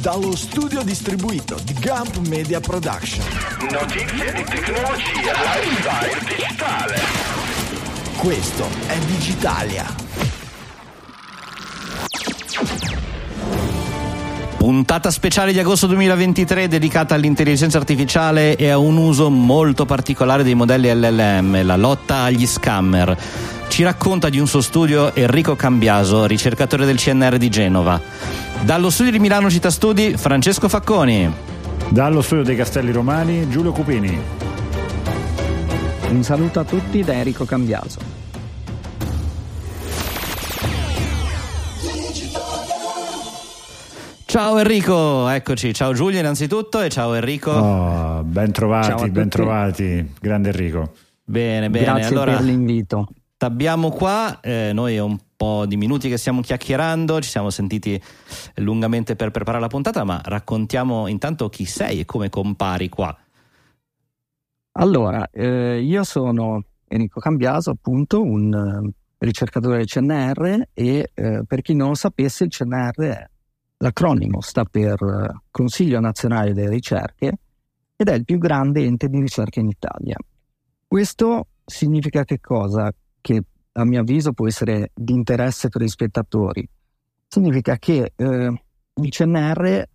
dallo studio distribuito di Gump Media Production. Notizie di tecnologia, lifestyle digitale. Questo è Digitalia. Puntata speciale di agosto 2023 dedicata all'intelligenza artificiale e a un uso molto particolare dei modelli LLM, la lotta agli scammer. Ci racconta di un suo studio Enrico Cambiaso, ricercatore del CNR di Genova. Dallo studio di Milano Città Studi, Francesco Facconi. Dallo studio dei Castelli Romani, Giulio Cupini. Un saluto a tutti da Enrico Cambiaso. Ciao Enrico, eccoci. Ciao Giulio innanzitutto e ciao Enrico. Oh, ben trovati, ben trovati. Grande Enrico. Bene, bene. Grazie allora, per l'invito. T'abbiamo qua, eh, noi è un po' di minuti che stiamo chiacchierando, ci siamo sentiti lungamente per preparare la puntata, ma raccontiamo intanto chi sei e come compari qua. Allora, eh, io sono Enrico Cambiaso, appunto, un uh, ricercatore del CNR e eh, per chi non lo sapesse il CNR è L'acronimo sta per eh, Consiglio Nazionale delle Ricerche ed è il più grande ente di ricerca in Italia. Questo significa che cosa? A mio avviso può essere di interesse per gli spettatori. Significa che eh, il CNR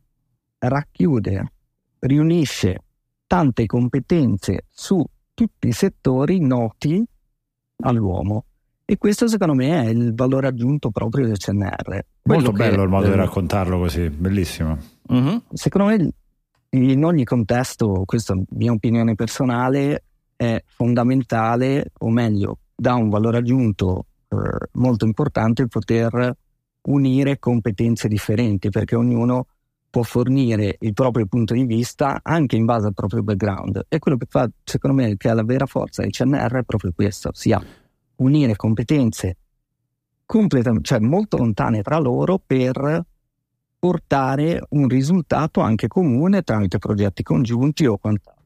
racchiude, riunisce tante competenze su tutti i settori noti all'uomo. E questo secondo me è il valore aggiunto proprio del CNR. Molto bello che, il modo eh, di raccontarlo così, bellissimo. Uh-huh. Secondo me in ogni contesto, questa è mia opinione personale, è fondamentale, o meglio, dà un valore aggiunto eh, molto importante poter unire competenze differenti, perché ognuno può fornire il proprio punto di vista anche in base al proprio background. E quello che fa, secondo me, che è la vera forza del CNR è proprio questo, sia unire competenze completamente, cioè molto lontane tra loro per portare un risultato anche comune tramite progetti congiunti o quant'altro.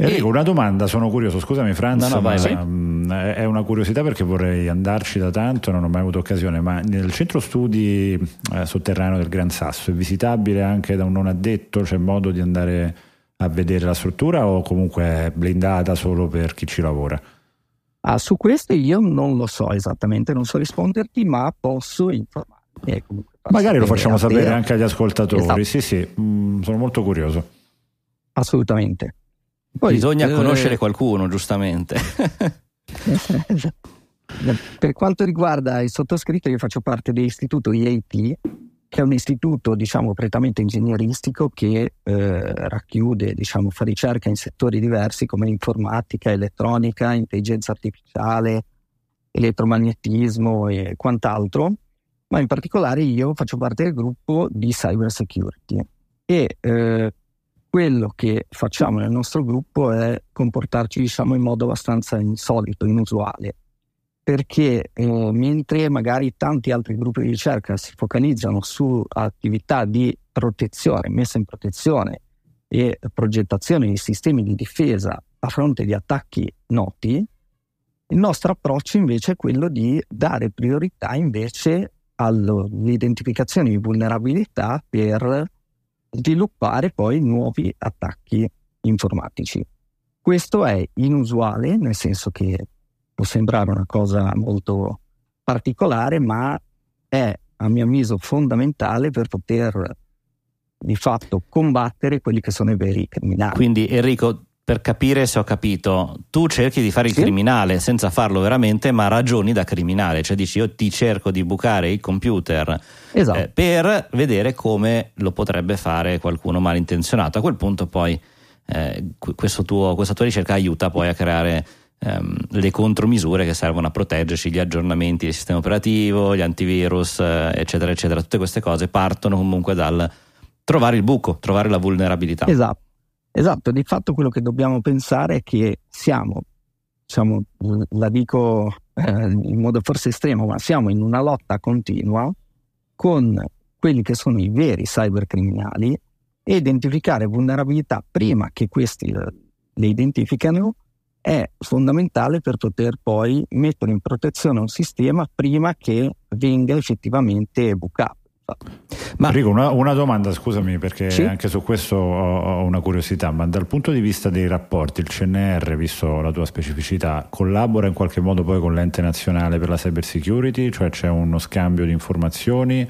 Enrico, una domanda, sono curioso, scusami Franz, no, no, vai, vai. Mm, è una curiosità perché vorrei andarci da tanto, non ho mai avuto occasione, ma nel centro studi eh, sotterraneo del Gran Sasso è visitabile anche da un non addetto, c'è modo di andare a vedere la struttura o comunque è blindata solo per chi ci lavora? Ah, su questo io non lo so esattamente, non so risponderti, ma posso informarti. Magari lo facciamo sapere anche agli ascoltatori. Esatto. Sì, sì, mm, sono molto curioso. Assolutamente. Poi, Bisogna eh, conoscere qualcuno, giustamente. per quanto riguarda il sottoscritto, io faccio parte dell'istituto IAT, che è un istituto diciamo prettamente ingegneristico che eh, racchiude diciamo, fa ricerca in settori diversi come l'informatica, elettronica, intelligenza artificiale, elettromagnetismo e quant'altro, ma in particolare io faccio parte del gruppo di cyber security e eh, quello che facciamo nel nostro gruppo è comportarci diciamo, in modo abbastanza insolito, inusuale. Perché eh, mentre magari tanti altri gruppi di ricerca si focalizzano su attività di protezione, messa in protezione e progettazione di sistemi di difesa a fronte di attacchi noti, il nostro approccio invece è quello di dare priorità invece all'identificazione di vulnerabilità per sviluppare poi nuovi attacchi informatici. Questo è inusuale, nel senso che può sembrare una cosa molto particolare, ma è a mio avviso fondamentale per poter di fatto combattere quelli che sono i veri criminali. Quindi Enrico, per capire se ho capito, tu cerchi di fare il sì. criminale senza farlo veramente, ma ragioni da criminale, cioè dici io ti cerco di bucare il computer esatto. eh, per vedere come lo potrebbe fare qualcuno malintenzionato. A quel punto poi eh, tuo, questa tua ricerca aiuta poi a creare ehm, le contromisure che servono a proteggerci, gli aggiornamenti del sistema operativo, gli antivirus, eh, eccetera, eccetera. Tutte queste cose partono comunque dal trovare il buco, trovare la vulnerabilità. Esatto, esatto. Di fatto quello che dobbiamo pensare è che siamo, diciamo, la dico eh, in modo forse estremo, ma siamo in una lotta continua con quelli che sono i veri cybercriminali e identificare vulnerabilità prima che questi le identificano è fondamentale per poter poi mettere in protezione un sistema prima che venga effettivamente bucato. Ma Rico, una, una, domanda, scusami, perché sì? anche su questo ho, ho, una curiosità, ma dal punto di vista dei rapporti, il CNR, visto la tua specificità, collabora in qualche modo poi con l'ente nazionale per la cyber security, cioè c'è uno scambio di informazioni?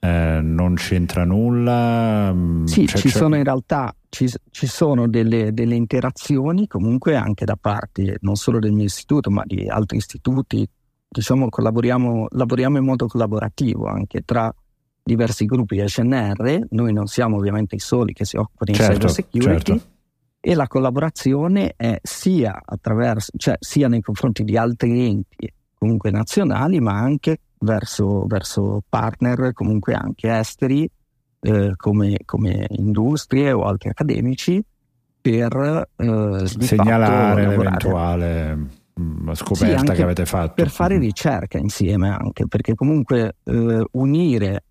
Eh, non c'entra nulla? Mm, sì, c'è, ci c'è... sono in realtà ci, ci sono delle, delle, interazioni comunque anche da parte non solo del mio istituto ma di altri istituti. Diciamo collaboriamo lavoriamo in modo collaborativo anche tra diversi gruppi di SNR, noi non siamo ovviamente i soli che si occupano di certo, cyber security certo. e la collaborazione è sia, attraverso, cioè sia nei confronti di altri enti comunque nazionali ma anche verso, verso partner comunque anche esteri eh, come, come, industrie o altri accademici per eh, segnalare l'eventuale mm, scoperta sì, che avete fatto. Per fare mm-hmm. ricerca insieme anche, perché comunque eh, unire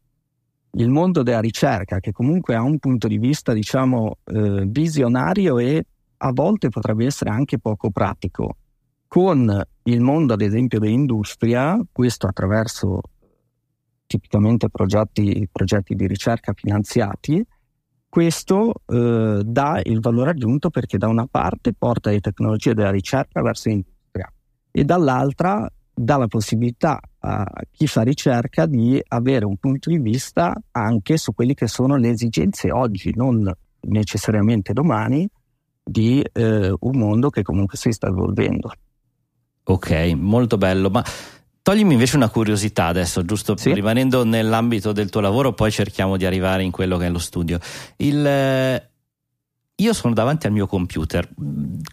il mondo della ricerca, che comunque ha un punto di vista, diciamo, eh, visionario e a volte potrebbe essere anche poco pratico, con il mondo, ad esempio, dell'industria, questo attraverso tipicamente progetti, progetti di ricerca finanziati, questo eh, dà il valore aggiunto perché da una parte porta le tecnologie della ricerca verso l'industria e dall'altra dà la possibilità a chi fa ricerca di avere un punto di vista anche su quelle che sono le esigenze oggi, non necessariamente domani, di eh, un mondo che comunque si sta evolvendo. Ok, molto bello, ma toglimi invece una curiosità adesso, giusto sì? rimanendo nell'ambito del tuo lavoro, poi cerchiamo di arrivare in quello che è lo studio. Il, eh, io sono davanti al mio computer,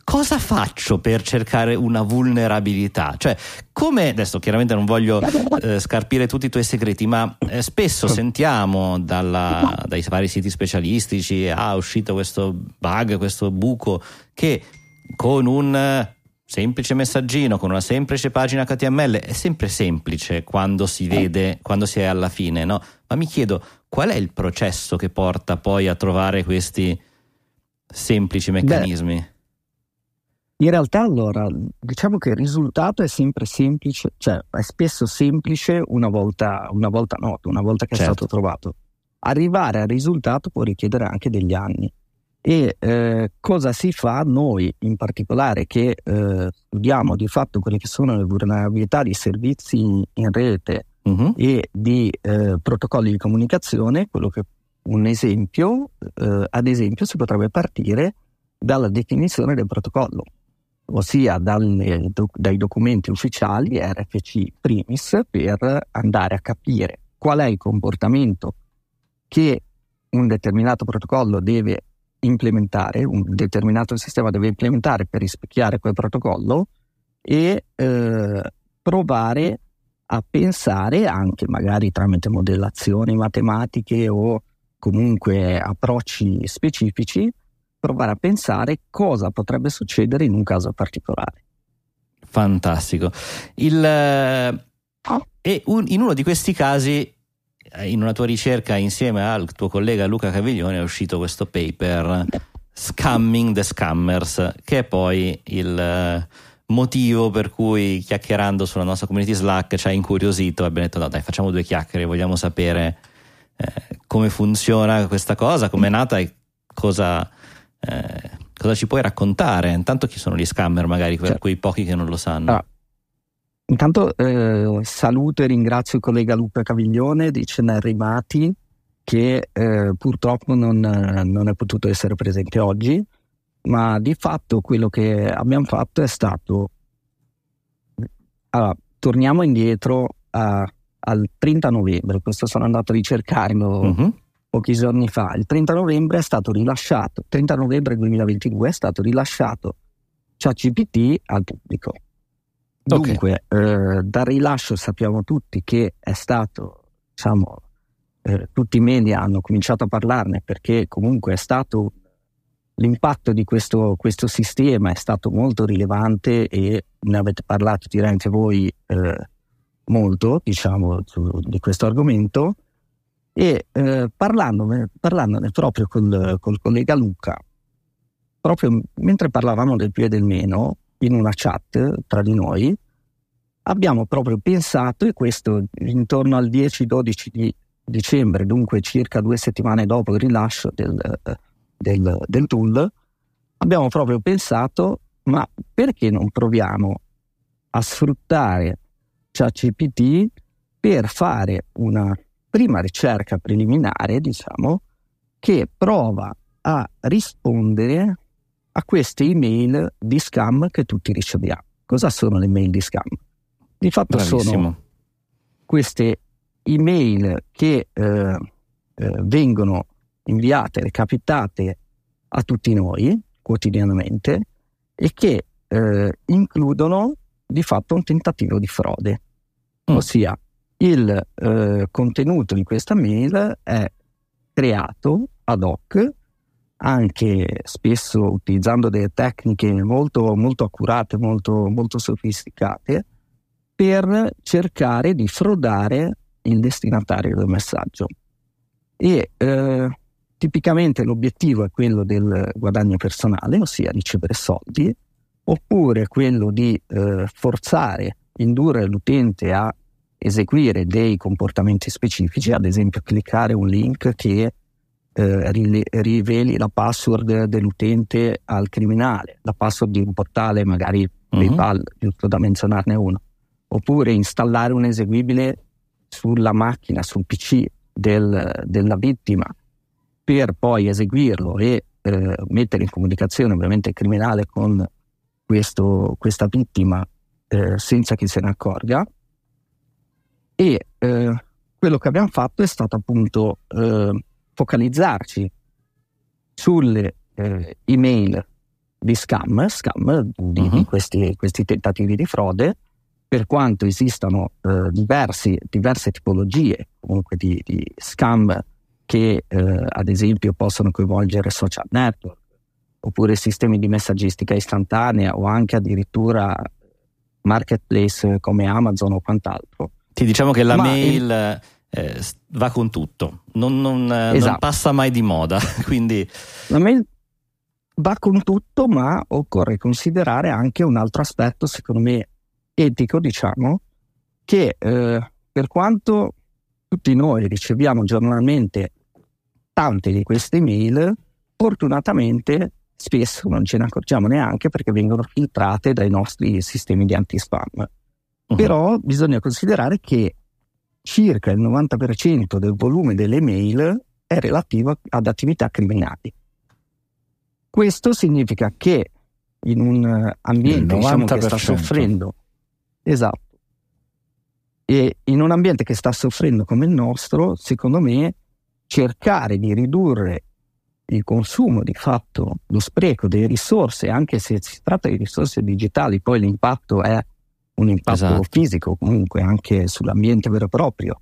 cosa faccio per cercare una vulnerabilità? Cioè, come adesso chiaramente non voglio eh, scarpire tutti i tuoi segreti, ma eh, spesso sentiamo dalla, dai vari siti specialistici, ah, è uscito questo bug, questo buco, che con un semplice messaggino con una semplice pagina HTML è sempre semplice quando si vede, quando si è alla fine, no? Ma mi chiedo qual è il processo che porta poi a trovare questi semplici meccanismi? Beh, in realtà allora diciamo che il risultato è sempre semplice, cioè è spesso semplice una volta, una volta noto, una volta che certo. è stato trovato. Arrivare al risultato può richiedere anche degli anni e eh, cosa si fa noi in particolare che eh, studiamo di fatto quelle che sono le vulnerabilità di servizi in rete uh-huh. e di eh, protocolli di comunicazione, quello che un esempio, eh, ad esempio si potrebbe partire dalla definizione del protocollo, ossia dalle, do, dai documenti ufficiali RFC primis per andare a capire qual è il comportamento che un determinato protocollo deve implementare, un determinato sistema deve implementare per rispecchiare quel protocollo e eh, provare a pensare anche magari tramite modellazioni matematiche o comunque approcci specifici, provare a pensare cosa potrebbe succedere in un caso particolare. Fantastico. Il, eh, e un, in uno di questi casi eh, in una tua ricerca insieme al tuo collega Luca Caviglione è uscito questo paper Scamming the Scammers, che è poi il eh, motivo per cui chiacchierando sulla nostra community Slack ci ha incuriosito e abbiamo detto no dai facciamo due chiacchiere, vogliamo sapere eh, come funziona questa cosa, come è nata e cosa, eh, cosa, ci puoi raccontare. Intanto chi sono gli scammer magari per certo. quei pochi che non lo sanno. Ah Intanto eh, saluto e ringrazio il collega Luca Caviglione di Ceneri Mati che eh, purtroppo non, non, è potuto essere presente oggi, ma di fatto quello che abbiamo fatto è stato... Allora, torniamo indietro a, al 30 novembre, questo sono andato a ricercarlo uh-huh. pochi giorni fa. Il 30 novembre è stato rilasciato, 30 novembre 2022 è stato rilasciato ChatGPT al pubblico. Dunque, okay. eh, dal rilascio sappiamo tutti che è stato, diciamo, eh, tutti i media hanno cominciato a parlarne perché comunque è stato l'impatto di questo, questo sistema è stato molto rilevante e ne avete parlato direi anche voi eh, molto, diciamo, su, di questo argomento. E eh, parlandone, proprio col, col collega Luca, proprio mentre parlavamo del più e del meno, in una chat tra di noi, abbiamo proprio pensato, e questo intorno al 10-12 di dicembre, dunque circa due settimane dopo il rilascio del, del, del tool, abbiamo proprio pensato, ma perché non proviamo a sfruttare ChatGPT per fare una prima ricerca preliminare, diciamo, che prova a rispondere a queste email di scam che tutti riceviamo. Cosa sono le mail di scam? Di fatto Bravissimo. sono queste email che eh, eh, vengono inviate, recapitate a tutti noi quotidianamente e che eh, includono di fatto un tentativo di frode, mm. ossia il eh, contenuto di questa mail è creato ad hoc, anche spesso utilizzando delle tecniche molto, molto accurate, molto, molto sofisticate, per cercare di frodare il destinatario del messaggio. E eh, tipicamente l'obiettivo è quello del guadagno personale, ossia ricevere soldi, oppure quello di eh, forzare, indurre l'utente a eseguire dei comportamenti specifici, ad esempio cliccare un link che eh, riveli la password dell'utente al criminale, la password di un portale, magari uh-huh. PayPal, giusto da menzionarne uno, oppure installare un eseguibile sulla macchina, sul PC del, della vittima per poi eseguirlo e eh, mettere in comunicazione ovviamente il criminale con questo, questa vittima eh, senza che se ne accorga. E eh, quello che abbiamo fatto è stato appunto eh, focalizzarci sulle eh, email di scam, scam di, uh-huh. questi, questi, tentativi di frode, per quanto esistano eh, diversi, diverse tipologie comunque di, di scam che eh, ad esempio possono coinvolgere social network oppure sistemi di messaggistica istantanea o anche addirittura marketplace come Amazon o quant'altro. Ti diciamo che la Ma mail il... eh, va con tutto, non, non, esatto. non, passa mai di moda. Quindi... La mail va con tutto, ma occorre considerare anche un altro aspetto, secondo me, etico, diciamo, che eh, per quanto tutti noi riceviamo giornalmente tante di queste mail, fortunatamente spesso non ce ne accorgiamo neanche perché vengono filtrate dai nostri sistemi di anti-spam. Uh-huh. Però bisogna considerare che circa il 90% del volume delle mail è relativo ad attività criminali. Questo significa che in un ambiente diciamo, che sta soffrendo, esatto, e in un ambiente che sta soffrendo come il nostro, secondo me, cercare di ridurre il consumo, di fatto lo spreco delle risorse, anche se si tratta di risorse digitali, poi l'impatto è un impatto esatto. fisico comunque anche sull'ambiente vero e proprio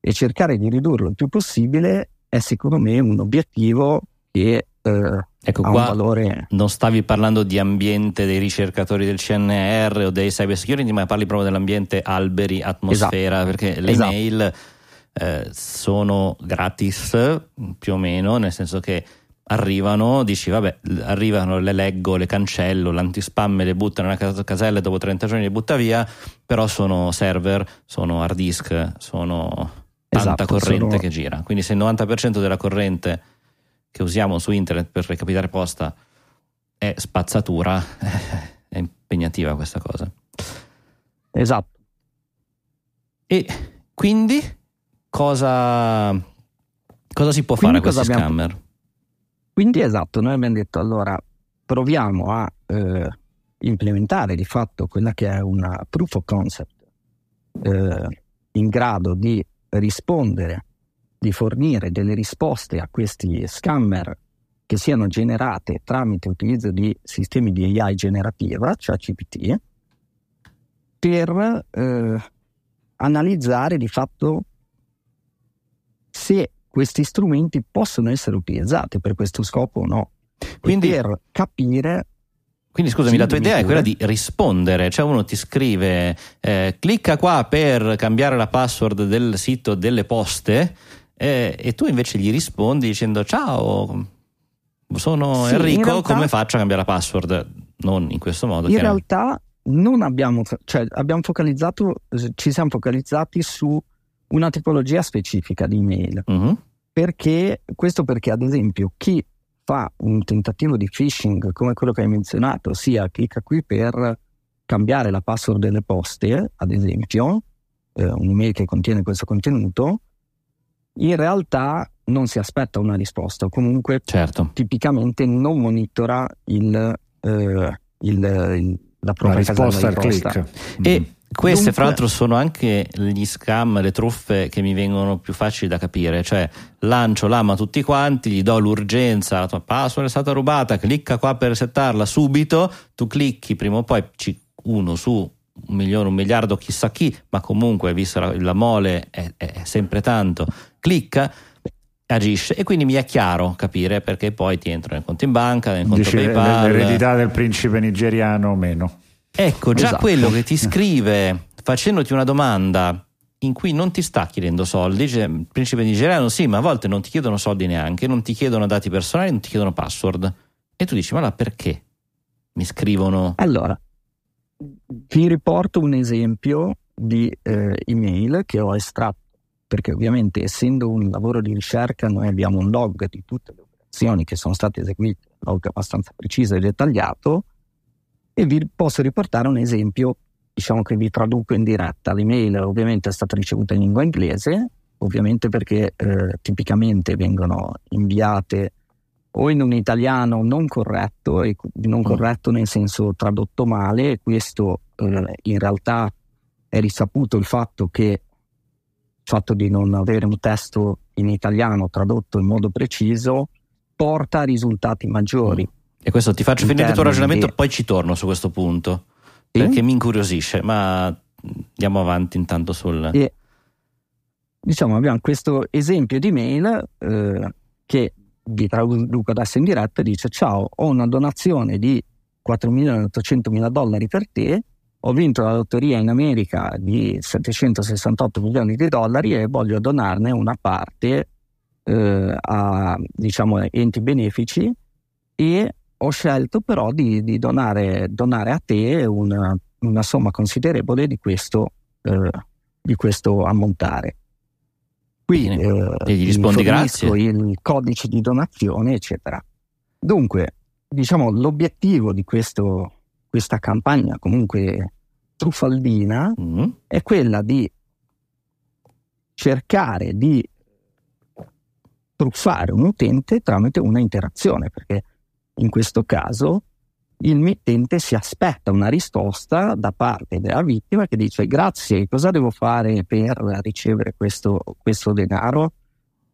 e cercare di ridurlo il più possibile è secondo me un obiettivo che eh, ecco ha qua, un valore. Non stavi parlando di ambiente dei ricercatori del CNR o dei cyber security, ma parli proprio dell'ambiente alberi, atmosfera, esatto. perché le esatto. email eh, sono gratis più o meno, nel senso che arrivano, dici vabbè, arrivano, le leggo, le cancello, l'antispam me le butto nella casella e dopo 30 giorni le butta via, però sono server, sono hard disk, sono tanta esatto, corrente sono... che gira. Quindi se il 90% della corrente che usiamo su internet per recapitare posta è spazzatura, è impegnativa questa cosa. Esatto. E quindi cosa, cosa si può quindi fare a questi abbiamo... scammer? Quindi esatto, noi abbiamo detto allora proviamo a eh, implementare di fatto quella che è una proof of concept eh, in grado di rispondere, di fornire delle risposte a questi scammer che siano generate tramite utilizzo di sistemi di AI generativa, cioè CPT, per eh, analizzare di fatto se questi strumenti possono essere utilizzati per questo scopo o no. Quindi, per capire quindi scusami, sì, la tua idea è quella di rispondere, cioè uno ti scrive eh, clicca qua per cambiare la password del sito delle poste eh, e tu invece gli rispondi dicendo ciao, sono sì, Enrico, realtà, come faccio a cambiare la password? Non in questo modo. In realtà non abbiamo, cioè abbiamo focalizzato, ci siamo focalizzati su una tipologia specifica di email. Uh-huh. Perché, questo perché, ad esempio, chi fa un tentativo di phishing come quello che hai menzionato, ossia clicca qui per cambiare la password delle poste, ad esempio, eh, un'email che contiene questo contenuto, in realtà non si aspetta una risposta o comunque certo. tipicamente non monitora il, eh, il, il, la propria la risposta al click. E mm. Queste Dunque, fra l'altro sono anche gli scam, le truffe che mi vengono più facili da capire, cioè lancio l'ama a tutti quanti, gli do l'urgenza, la tua password è stata rubata, clicca qua per settarla subito, tu clicchi prima o poi uno su un milione, un miliardo, chissà chi, ma comunque visto la, la mole è, è sempre tanto, clicca agisce e quindi mi è chiaro capire perché poi ti entro nel conto in banca, nel conto Dice, PayPal. L'eredità del principe nigeriano o meno. Ecco, già esatto. quello che ti scrive facendoti una domanda in cui non ti sta chiedendo soldi, il principe nigeriano sì, ma a volte non ti chiedono soldi neanche, non ti chiedono dati personali, non ti chiedono password. E tu dici, ma là perché mi scrivono? Allora, vi riporto un esempio di eh, email che ho estratto perché ovviamente essendo un lavoro di ricerca noi abbiamo un log di tutte le operazioni che sono state eseguite, un log abbastanza preciso e dettagliato e vi posso riportare un esempio diciamo che vi traduco in diretta. L'email ovviamente è stata ricevuta in lingua inglese, ovviamente perché eh, tipicamente vengono inviate o in un italiano non corretto, e non mm. corretto nel senso tradotto male, e questo eh, in realtà è risaputo il fatto che fatto di non avere un testo in italiano tradotto in modo preciso porta a risultati maggiori. E questo ti faccio finire il tuo ragionamento, di... poi ci torno su questo punto, sì? perché mi incuriosisce, ma andiamo avanti intanto sul... E, diciamo, abbiamo questo esempio di mail eh, che vi traduco adesso in diretta, dice ciao, ho una donazione di 4.800.000 dollari per te, ho vinto la lotteria in America di 768 milioni di dollari e voglio donarne una parte eh, a diciamo, enti benefici e ho scelto però di, di donare, donare, a te una, una somma considerevole di questo, eh, di questo ammontare. Qui eh, e gli rispondi grazie. il codice di donazione, eccetera. Dunque, diciamo, l'obiettivo di questo, questa campagna comunque truffaldina mm. è quella di cercare di truffare un utente tramite una interazione, perché in questo caso il mittente si aspetta una risposta da parte della vittima che dice grazie, cosa devo fare per ricevere questo, questo denaro?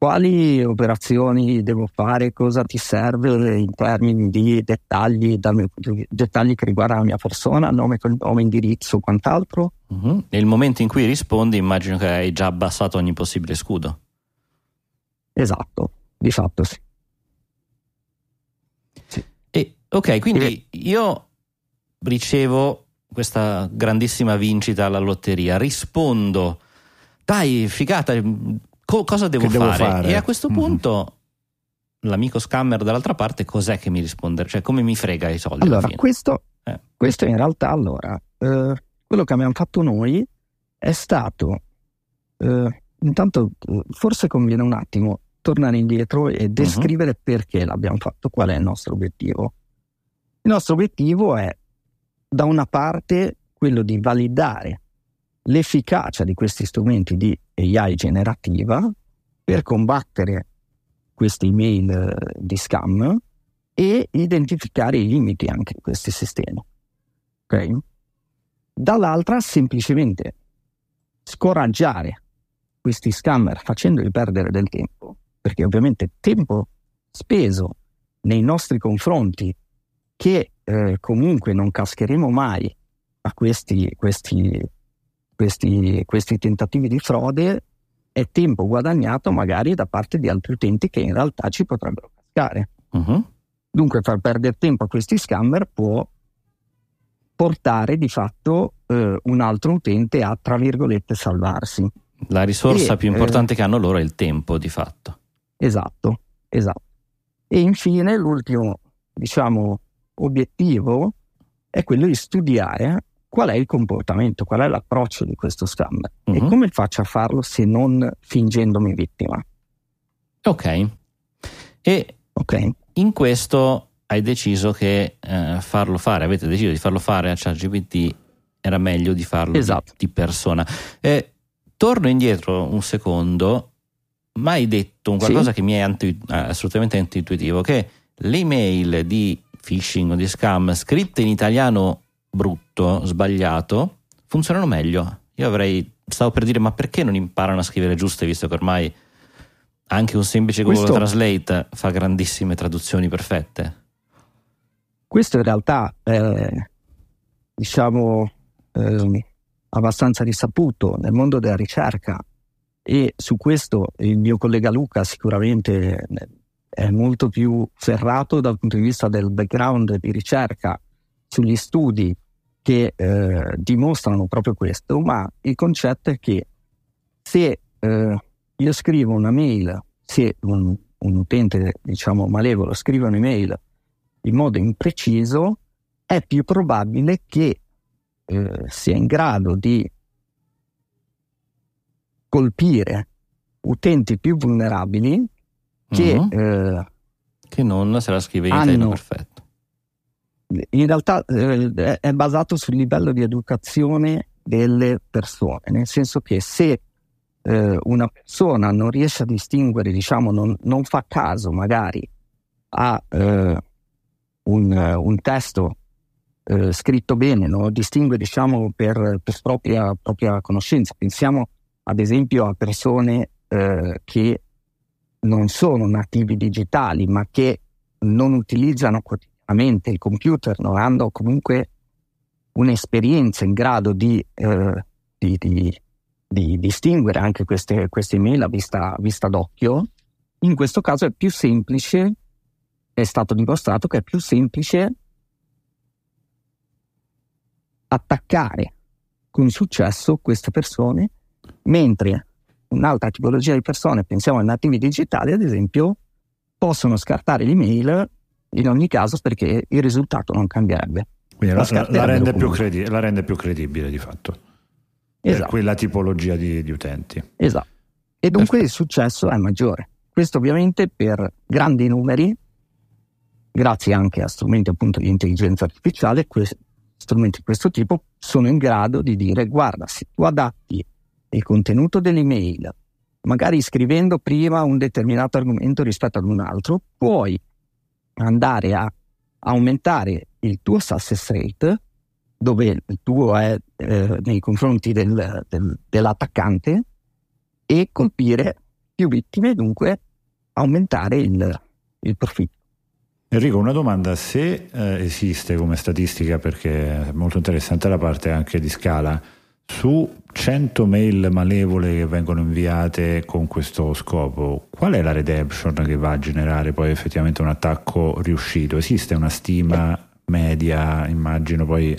quali operazioni devo fare, cosa ti serve in termini di dettagli, dettagli che riguardano la mia persona, nome, cognome, indirizzo, quant'altro. Uh-huh. Nel momento in cui rispondi immagino che hai già abbassato ogni possibile scudo. Esatto, di fatto sì. E, ok, quindi io ricevo questa grandissima vincita alla lotteria, rispondo, dai, figata, Co- cosa devo fare? devo fare? E a questo mm-hmm. punto l'amico scammer dall'altra parte cos'è che mi risponde? Cioè come mi frega i soldi? Allora, questo, eh. questo, in realtà allora, eh, quello che abbiamo fatto noi è stato, eh, intanto forse conviene un attimo tornare indietro e mhm. descrivere uh-huh. perché l'abbiamo fatto, qual è il nostro obiettivo. Il nostro obiettivo è da una parte quello di validare l'efficacia di questi strumenti di AI generativa per combattere queste email eh, di scam e identificare i limiti anche di questi sistemi. Okay? Dall'altra, semplicemente scoraggiare questi scammer facendoli perdere del tempo, perché ovviamente tempo speso nei nostri confronti che eh, comunque non cascheremo mai a questi, questi questi, questi tentativi di frode è tempo guadagnato magari da parte di altri utenti che in realtà ci potrebbero cascare. Uh-huh. Dunque far perdere tempo a questi scammer può portare di fatto eh, un altro utente a, tra virgolette, salvarsi. La risorsa e, più importante eh, che hanno loro è il tempo, di fatto. Esatto, esatto. E infine l'ultimo, diciamo, obiettivo è quello di studiare qual è il comportamento, qual è l'approccio di questo scammer uh-huh. e mhm. come faccio a farlo se non fingendomi vittima. Ok. E okay. in questo hai deciso che eh, farlo fare, avete deciso di farlo fare a ChatGPT era meglio di farlo esatto. di, di, persona. Eh, torno indietro un secondo, ma hai detto un qualcosa sì. che mi è anti, assolutamente intuitivo, che le email di phishing o di scam scritte in italiano brutto, sbagliato, funzionano meglio. Io avrei, stavo per dire, ma perché non imparano a scrivere giuste, visto che ormai anche un semplice Google questo, Translate fa grandissime traduzioni perfette? Questo in realtà è, diciamo, eh, abbastanza risaputo nel mondo della ricerca e su questo il mio collega Luca sicuramente è molto più ferrato dal punto di vista del background di ricerca sugli studi che eh, dimostrano proprio questo, ma il concetto è che se eh, io scrivo una mail, se un, un, utente diciamo malevolo scrive un'email in modo impreciso, è più probabile che eh, sia in grado di colpire utenti più vulnerabili che, uh-huh. eh, che non se la scrive in italiano perfetto. In realtà eh, è basato sul livello di educazione delle persone, nel senso che se eh, una persona non riesce a distinguere, diciamo, non, non fa caso magari a eh, un, un, testo eh, scritto bene, lo distingue diciamo, per, per propria, propria, conoscenza. Pensiamo ad esempio a persone eh, che non sono nativi digitali, ma che non utilizzano quotidianamente il computer, non hanno comunque un'esperienza in grado di, eh, di, di, di distinguere anche queste, queste email a vista, vista d'occhio, in questo caso è più semplice, è stato dimostrato che è più semplice attaccare con successo queste persone, mentre un'altra tipologia di persone, pensiamo ai nativi digitali ad esempio, possono scartare l'email in ogni caso perché il risultato non cambierebbe. Quindi la, la, la, rende, più credi- la rende più credibile di fatto. Esatto. Per quella tipologia di, di utenti. Esatto. E dunque Perfetto. il successo è maggiore. Questo ovviamente per grandi numeri, grazie anche a strumenti appunto di intelligenza artificiale, que- strumenti di questo tipo sono in grado di dire guarda, se tu adatti il contenuto dell'email, magari scrivendo prima un determinato argomento rispetto ad un altro, puoi andare a aumentare il tuo success rate, dove il tuo è eh, nei confronti del, del, dell'attaccante, e colpire più vittime dunque aumentare il, il profitto. Enrico, una domanda, se eh, esiste come statistica, perché è molto interessante la parte anche di scala, su 100 mail malevole che vengono inviate con questo scopo, qual è la redemption che va a generare poi effettivamente un attacco riuscito? Esiste una stima media, immagino poi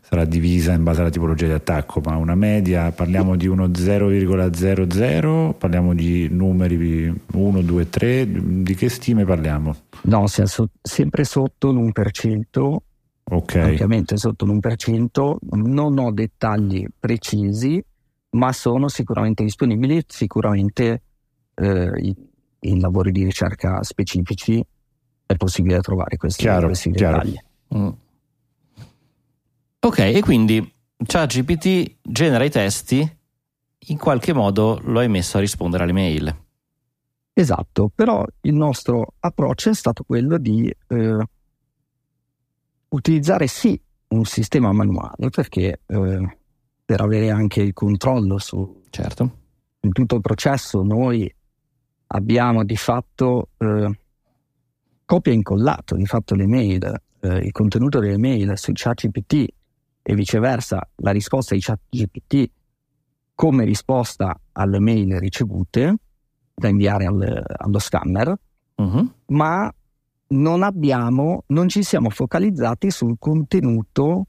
sarà divisa in base alla tipologia di attacco, ma una media parliamo di uno 0,00, parliamo di numeri 1, 2, 3, di che stime parliamo? No, sempre sotto l'1%, okay. ovviamente sotto l'1%, non ho dettagli precisi, ma sono sicuramente disponibili, sicuramente eh, in, in lavori di ricerca specifici è possibile trovare questi, chiaro, questi dettagli. Mm. Ok, e quindi ChatGPT genera i testi, in qualche modo lo hai messo a rispondere alle mail. Esatto, però il nostro approccio è stato quello di eh, utilizzare sì un sistema manuale, perché eh, per avere anche il controllo su certo. tutto il processo noi abbiamo di fatto eh, copia e incollato di fatto le mail, eh, il contenuto delle mail su ChatGPT e viceversa la risposta di ChatGPT come risposta alle mail ricevute da inviare al, allo scammer, uh-huh. ma non abbiamo, non ci siamo focalizzati sul contenuto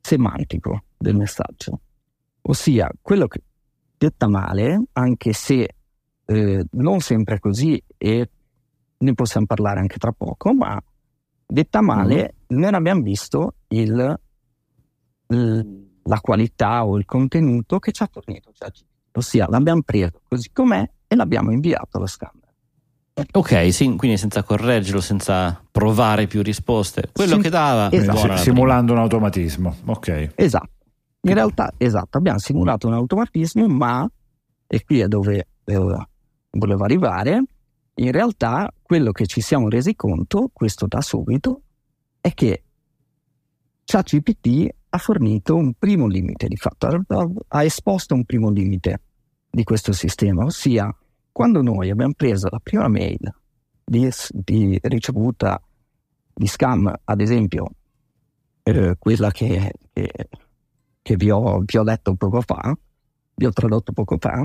semantico del messaggio, ossia quello che detta male, anche se eh, non sempre è così e ne possiamo parlare anche tra poco, ma detta male, uh-huh. noi abbiamo visto il la qualità o il contenuto che ci ha fornito ChatGPT. Ossia, l'abbiamo preso così com'è e l'abbiamo inviato allo scammer. Ok, sì, quindi senza correggerlo, senza provare più risposte. Quello sì, che dava esatto. simulando un automatismo. Ok. Esatto. In realtà, esatto, abbiamo simulato un automatismo, ma e qui è dove eh, volevo arrivare. In realtà, quello che ci siamo resi conto, questo da subito, è che ChatGPT ha fornito un primo limite, di fatto, ha, ha esposto un primo limite di questo sistema, ossia quando noi abbiamo preso la prima mail di, di ricevuta di scam, ad esempio eh, quella che, che, che vi, ho, vi, ho, letto poco fa, vi ho tradotto poco fa,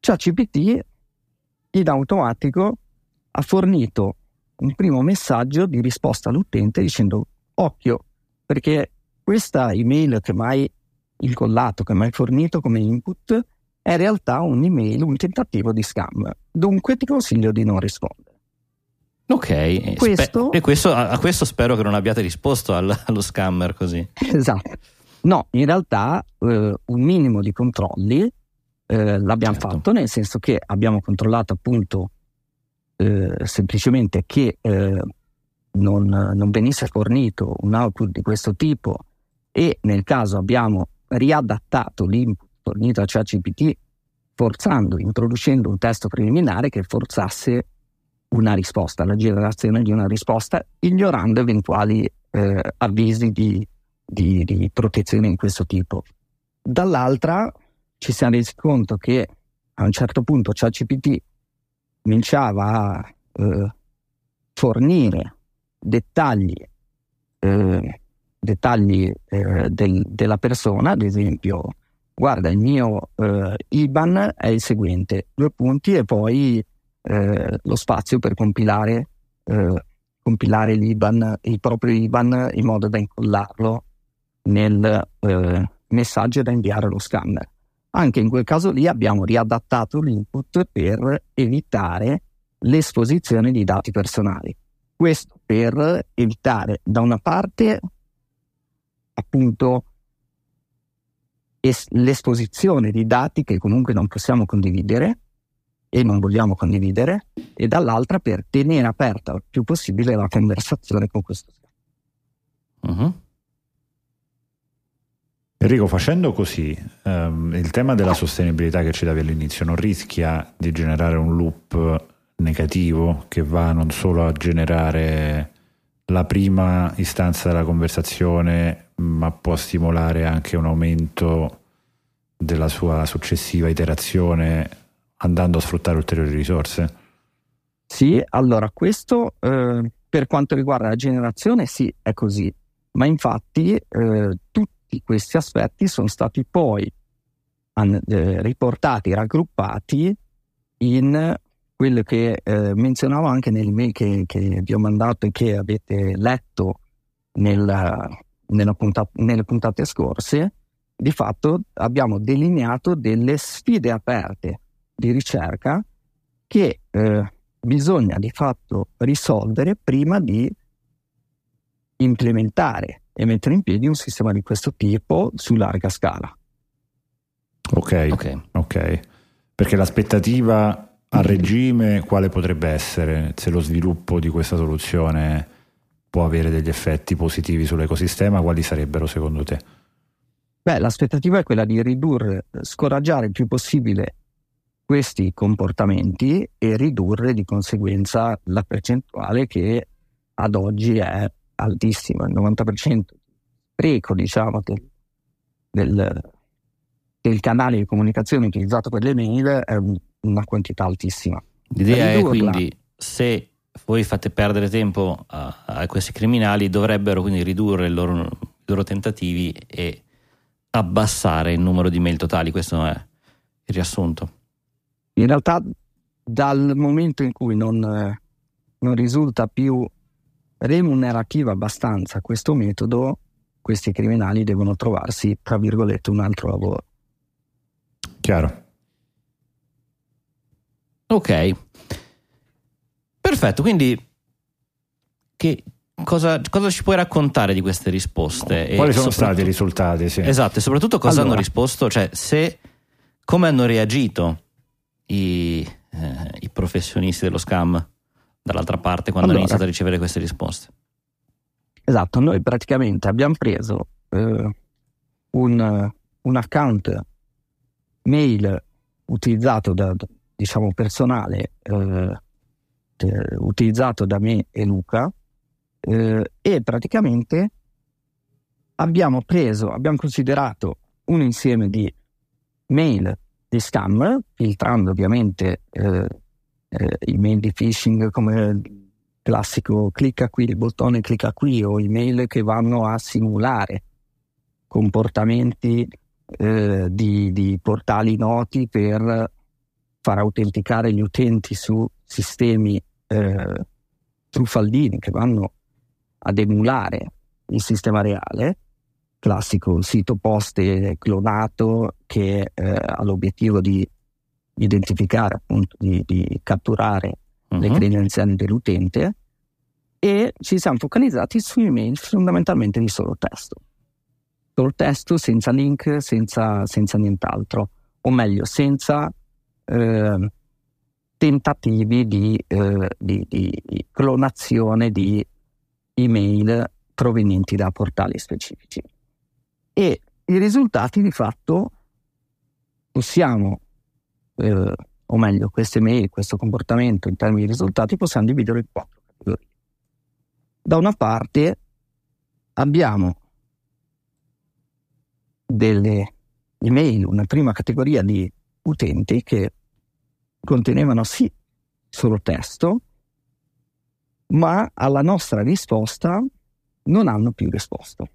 ChatGPT in automatico ha fornito un primo messaggio di risposta all'utente dicendo occhio perché questa email che mai incollato, che mai fornito come input è in realtà un'email, un tentativo di scam. Dunque ti consiglio di non rispondere. Ok, questo, Spe- e questo, a, questo spero che non abbiate risposto al, allo scammer così. Esatto. No, in realtà eh, un minimo di controlli eh, l'abbiamo certo. fatto, nel senso che abbiamo controllato appunto eh, semplicemente che eh, non, non venisse fornito un output di questo tipo e nel caso abbiamo riadattato l'input fornito a ChatGPT forzando, introducendo un testo preliminare che forzasse una risposta, la generazione di una risposta, ignorando eventuali eh, avvisi di, di, di, protezione in questo tipo. Dall'altra ci siamo resi conto che a un certo punto ChatGPT cominciava a eh, fornire dettagli, eh, dettagli eh, del, della persona, ad esempio guarda il mio eh, IBAN è il seguente, due punti e poi eh, lo spazio per compilare, eh, compilare l'IBAN, il proprio IBAN in modo da incollarlo nel eh, messaggio da inviare allo scanner. Anche in quel caso lì abbiamo riadattato l'input per evitare l'esposizione di dati personali. Questo per evitare da una parte appunto es- l'esposizione di dati che comunque non possiamo condividere e non vogliamo condividere, e dall'altra per tenere aperta il più possibile la conversazione con questo uh-huh. Enrico, facendo così, um, il tema della sostenibilità che ci davi all'inizio non rischia di generare un loop negativo che va non solo a generare la prima istanza della conversazione, ma può stimolare anche un aumento della sua successiva iterazione andando a sfruttare ulteriori risorse? Sì, allora questo eh, per quanto riguarda la generazione sì, è così, ma infatti eh, tutti questi aspetti sono stati poi an- eh, riportati, raggruppati in quello che eh, menzionavo anche nell'email che, che, vi ho mandato e che avete letto nella, nella punta, nelle puntate scorse, di fatto abbiamo delineato delle sfide aperte di ricerca che eh, bisogna di fatto risolvere prima di implementare e mettere in piedi un sistema di questo tipo su larga scala. Ok, ok. okay. Perché l'aspettativa a regime quale potrebbe essere se lo sviluppo di questa soluzione può avere degli effetti positivi sull'ecosistema? Quali sarebbero secondo te? Beh, l'aspettativa è quella di ridurre, scoraggiare il più possibile questi comportamenti e ridurre di conseguenza la percentuale che ad oggi è altissima, il 90% di spreco diciamo, del, del, del, canale di comunicazione utilizzato per le mail è una quantità altissima. L'idea è quindi se voi fate perdere tempo a, a, questi criminali dovrebbero quindi ridurre i loro, i loro, tentativi e abbassare il numero di mail totali, questo è il riassunto. In realtà dal momento in cui non, non risulta più remunerativo abbastanza questo metodo, questi criminali devono trovarsi, tra virgolette, un altro lavoro. Chiaro. Ok, perfetto. Quindi che cosa, cosa, ci puoi raccontare di queste risposte? Quali sono stati i risultati? Sì. Esatto, e soprattutto cosa allora. hanno risposto, cioè se, come hanno reagito i, eh, i professionisti dello scam dall'altra parte quando allora, hanno iniziato a ricevere queste risposte? Esatto, noi praticamente abbiamo preso eh, un, un, account mail utilizzato da, diciamo personale, eh, utilizzato da me e Luca eh, e praticamente abbiamo preso, abbiamo considerato un insieme di mail di scam, filtrando ovviamente eh, eh, email di phishing come classico clicca qui, il bottone clicca qui o email che vanno a simulare comportamenti eh, di, di, portali noti per far autenticare gli utenti su sistemi eh, truffaldini che vanno ad emulare il sistema reale, classico sito poste clonato che eh, ha l'obiettivo di identificare, appunto, di, di catturare uh-huh. le mhm. credenziali dell'utente e ci siamo focalizzati su email fondamentalmente di solo testo. Solo testo senza link, senza, senza nient'altro, o meglio, senza eh, tentativi di, eh, di, di, clonazione di email provenienti da portali specifici. E i risultati di fatto possiamo eh, o meglio, queste mail, questo comportamento in termini di risultati possiamo dividere in quattro categorie. Da una parte abbiamo delle email, una prima categoria di utenti che contenevano sì solo testo, ma alla nostra risposta non hanno più risposto.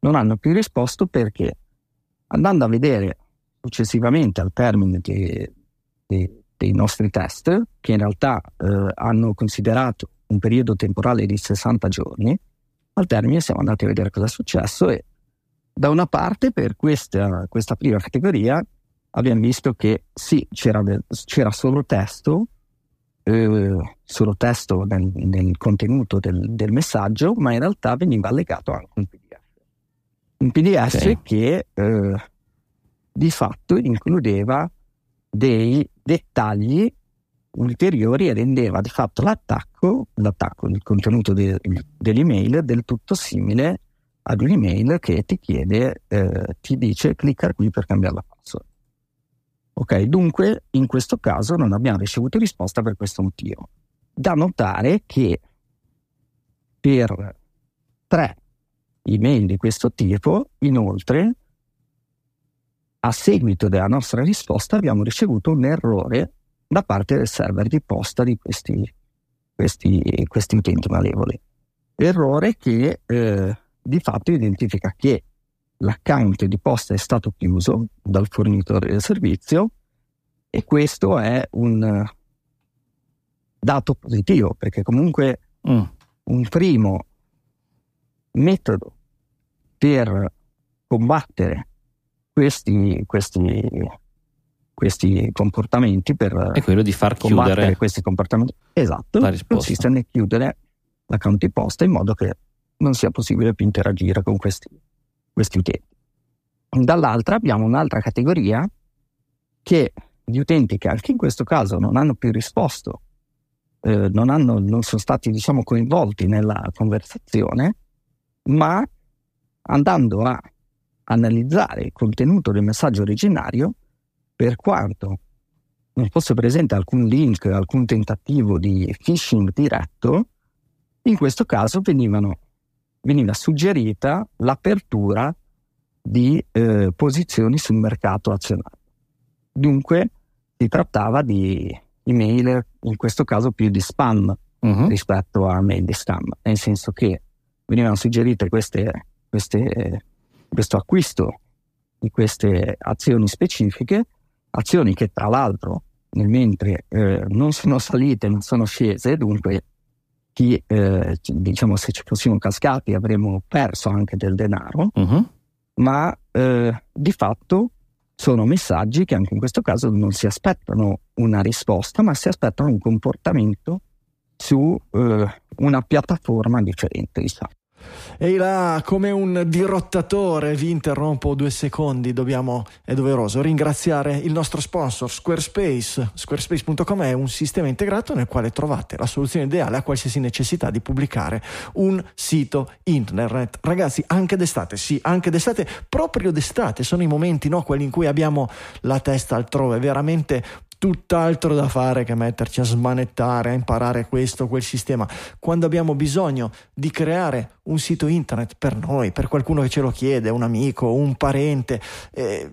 Non hanno più risposto perché andando a vedere successivamente al termine di, di, dei nostri test, che in realtà eh, hanno considerato un periodo temporale di 60 giorni, al termine siamo andati a vedere cosa è successo e da una parte per questa, questa prima categoria abbiamo visto che sì, c'era, c'era solo testo, eh, solo testo nel, nel contenuto del, del, messaggio, ma in realtà veniva allegato anche un PDF. Un PDF okay. che eh, di fatto includeva dei dettagli ulteriori e rendeva di fatto l'attacco, l'attacco del contenuto de, dell'email del tutto simile ad un'email che ti chiede, eh, ti dice clicca qui per cambiare la password. Ok, dunque in questo caso non abbiamo ricevuto risposta per questo motivo. Da notare che per tre email di questo tipo, inoltre, a seguito della nostra risposta abbiamo ricevuto un errore da parte del server di posta di questi, questi, questi utenti malevoli. Errore che eh, di fatto identifica che l'account di posta è stato chiuso dal fornitore del servizio e questo è un dato positivo perché comunque mm. un primo metodo per combattere questi, questi, questi comportamenti per è quello di far chiudere questi comportamenti. Esatto. consiste nel chiudere l'account di posta in modo che non sia possibile più interagire con questi, questi utenti dall'altra abbiamo un'altra categoria che gli utenti che anche in questo caso non hanno più risposto eh, non, hanno, non sono stati diciamo coinvolti nella conversazione ma andando a analizzare il contenuto del messaggio originario per quanto non fosse presente alcun link, alcun tentativo di phishing diretto, in questo caso venivano, veniva suggerita l'apertura di eh, posizioni sul mercato azionario. Dunque si trattava di email, in questo caso più di spam uh-huh. rispetto a mail di scam, nel senso che venivano suggerite queste, queste questo acquisto di queste azioni specifiche, azioni che tra l'altro nel mentre eh, non sono salite, non sono scese, dunque chi, eh, diciamo se ci fossimo cascati avremmo perso anche del denaro, uh-huh. ma eh, di fatto sono messaggi che anche in questo caso non si aspettano una risposta, ma si aspettano un comportamento su eh, una piattaforma differente, diciamo. Ehi là, come un dirottatore, vi interrompo due secondi, dobbiamo, è doveroso ringraziare il nostro sponsor Squarespace. Squarespace.com è un sistema integrato nel quale trovate la soluzione ideale a qualsiasi necessità di pubblicare un sito internet. Ragazzi, anche d'estate, sì, anche d'estate, proprio d'estate, sono i momenti, no, quelli in cui abbiamo la testa altrove, veramente tutt'altro da fare che metterci a smanettare, a imparare questo, quel sistema. Quando abbiamo bisogno di creare un sito internet per noi, per qualcuno che ce lo chiede, un amico, un parente, eh,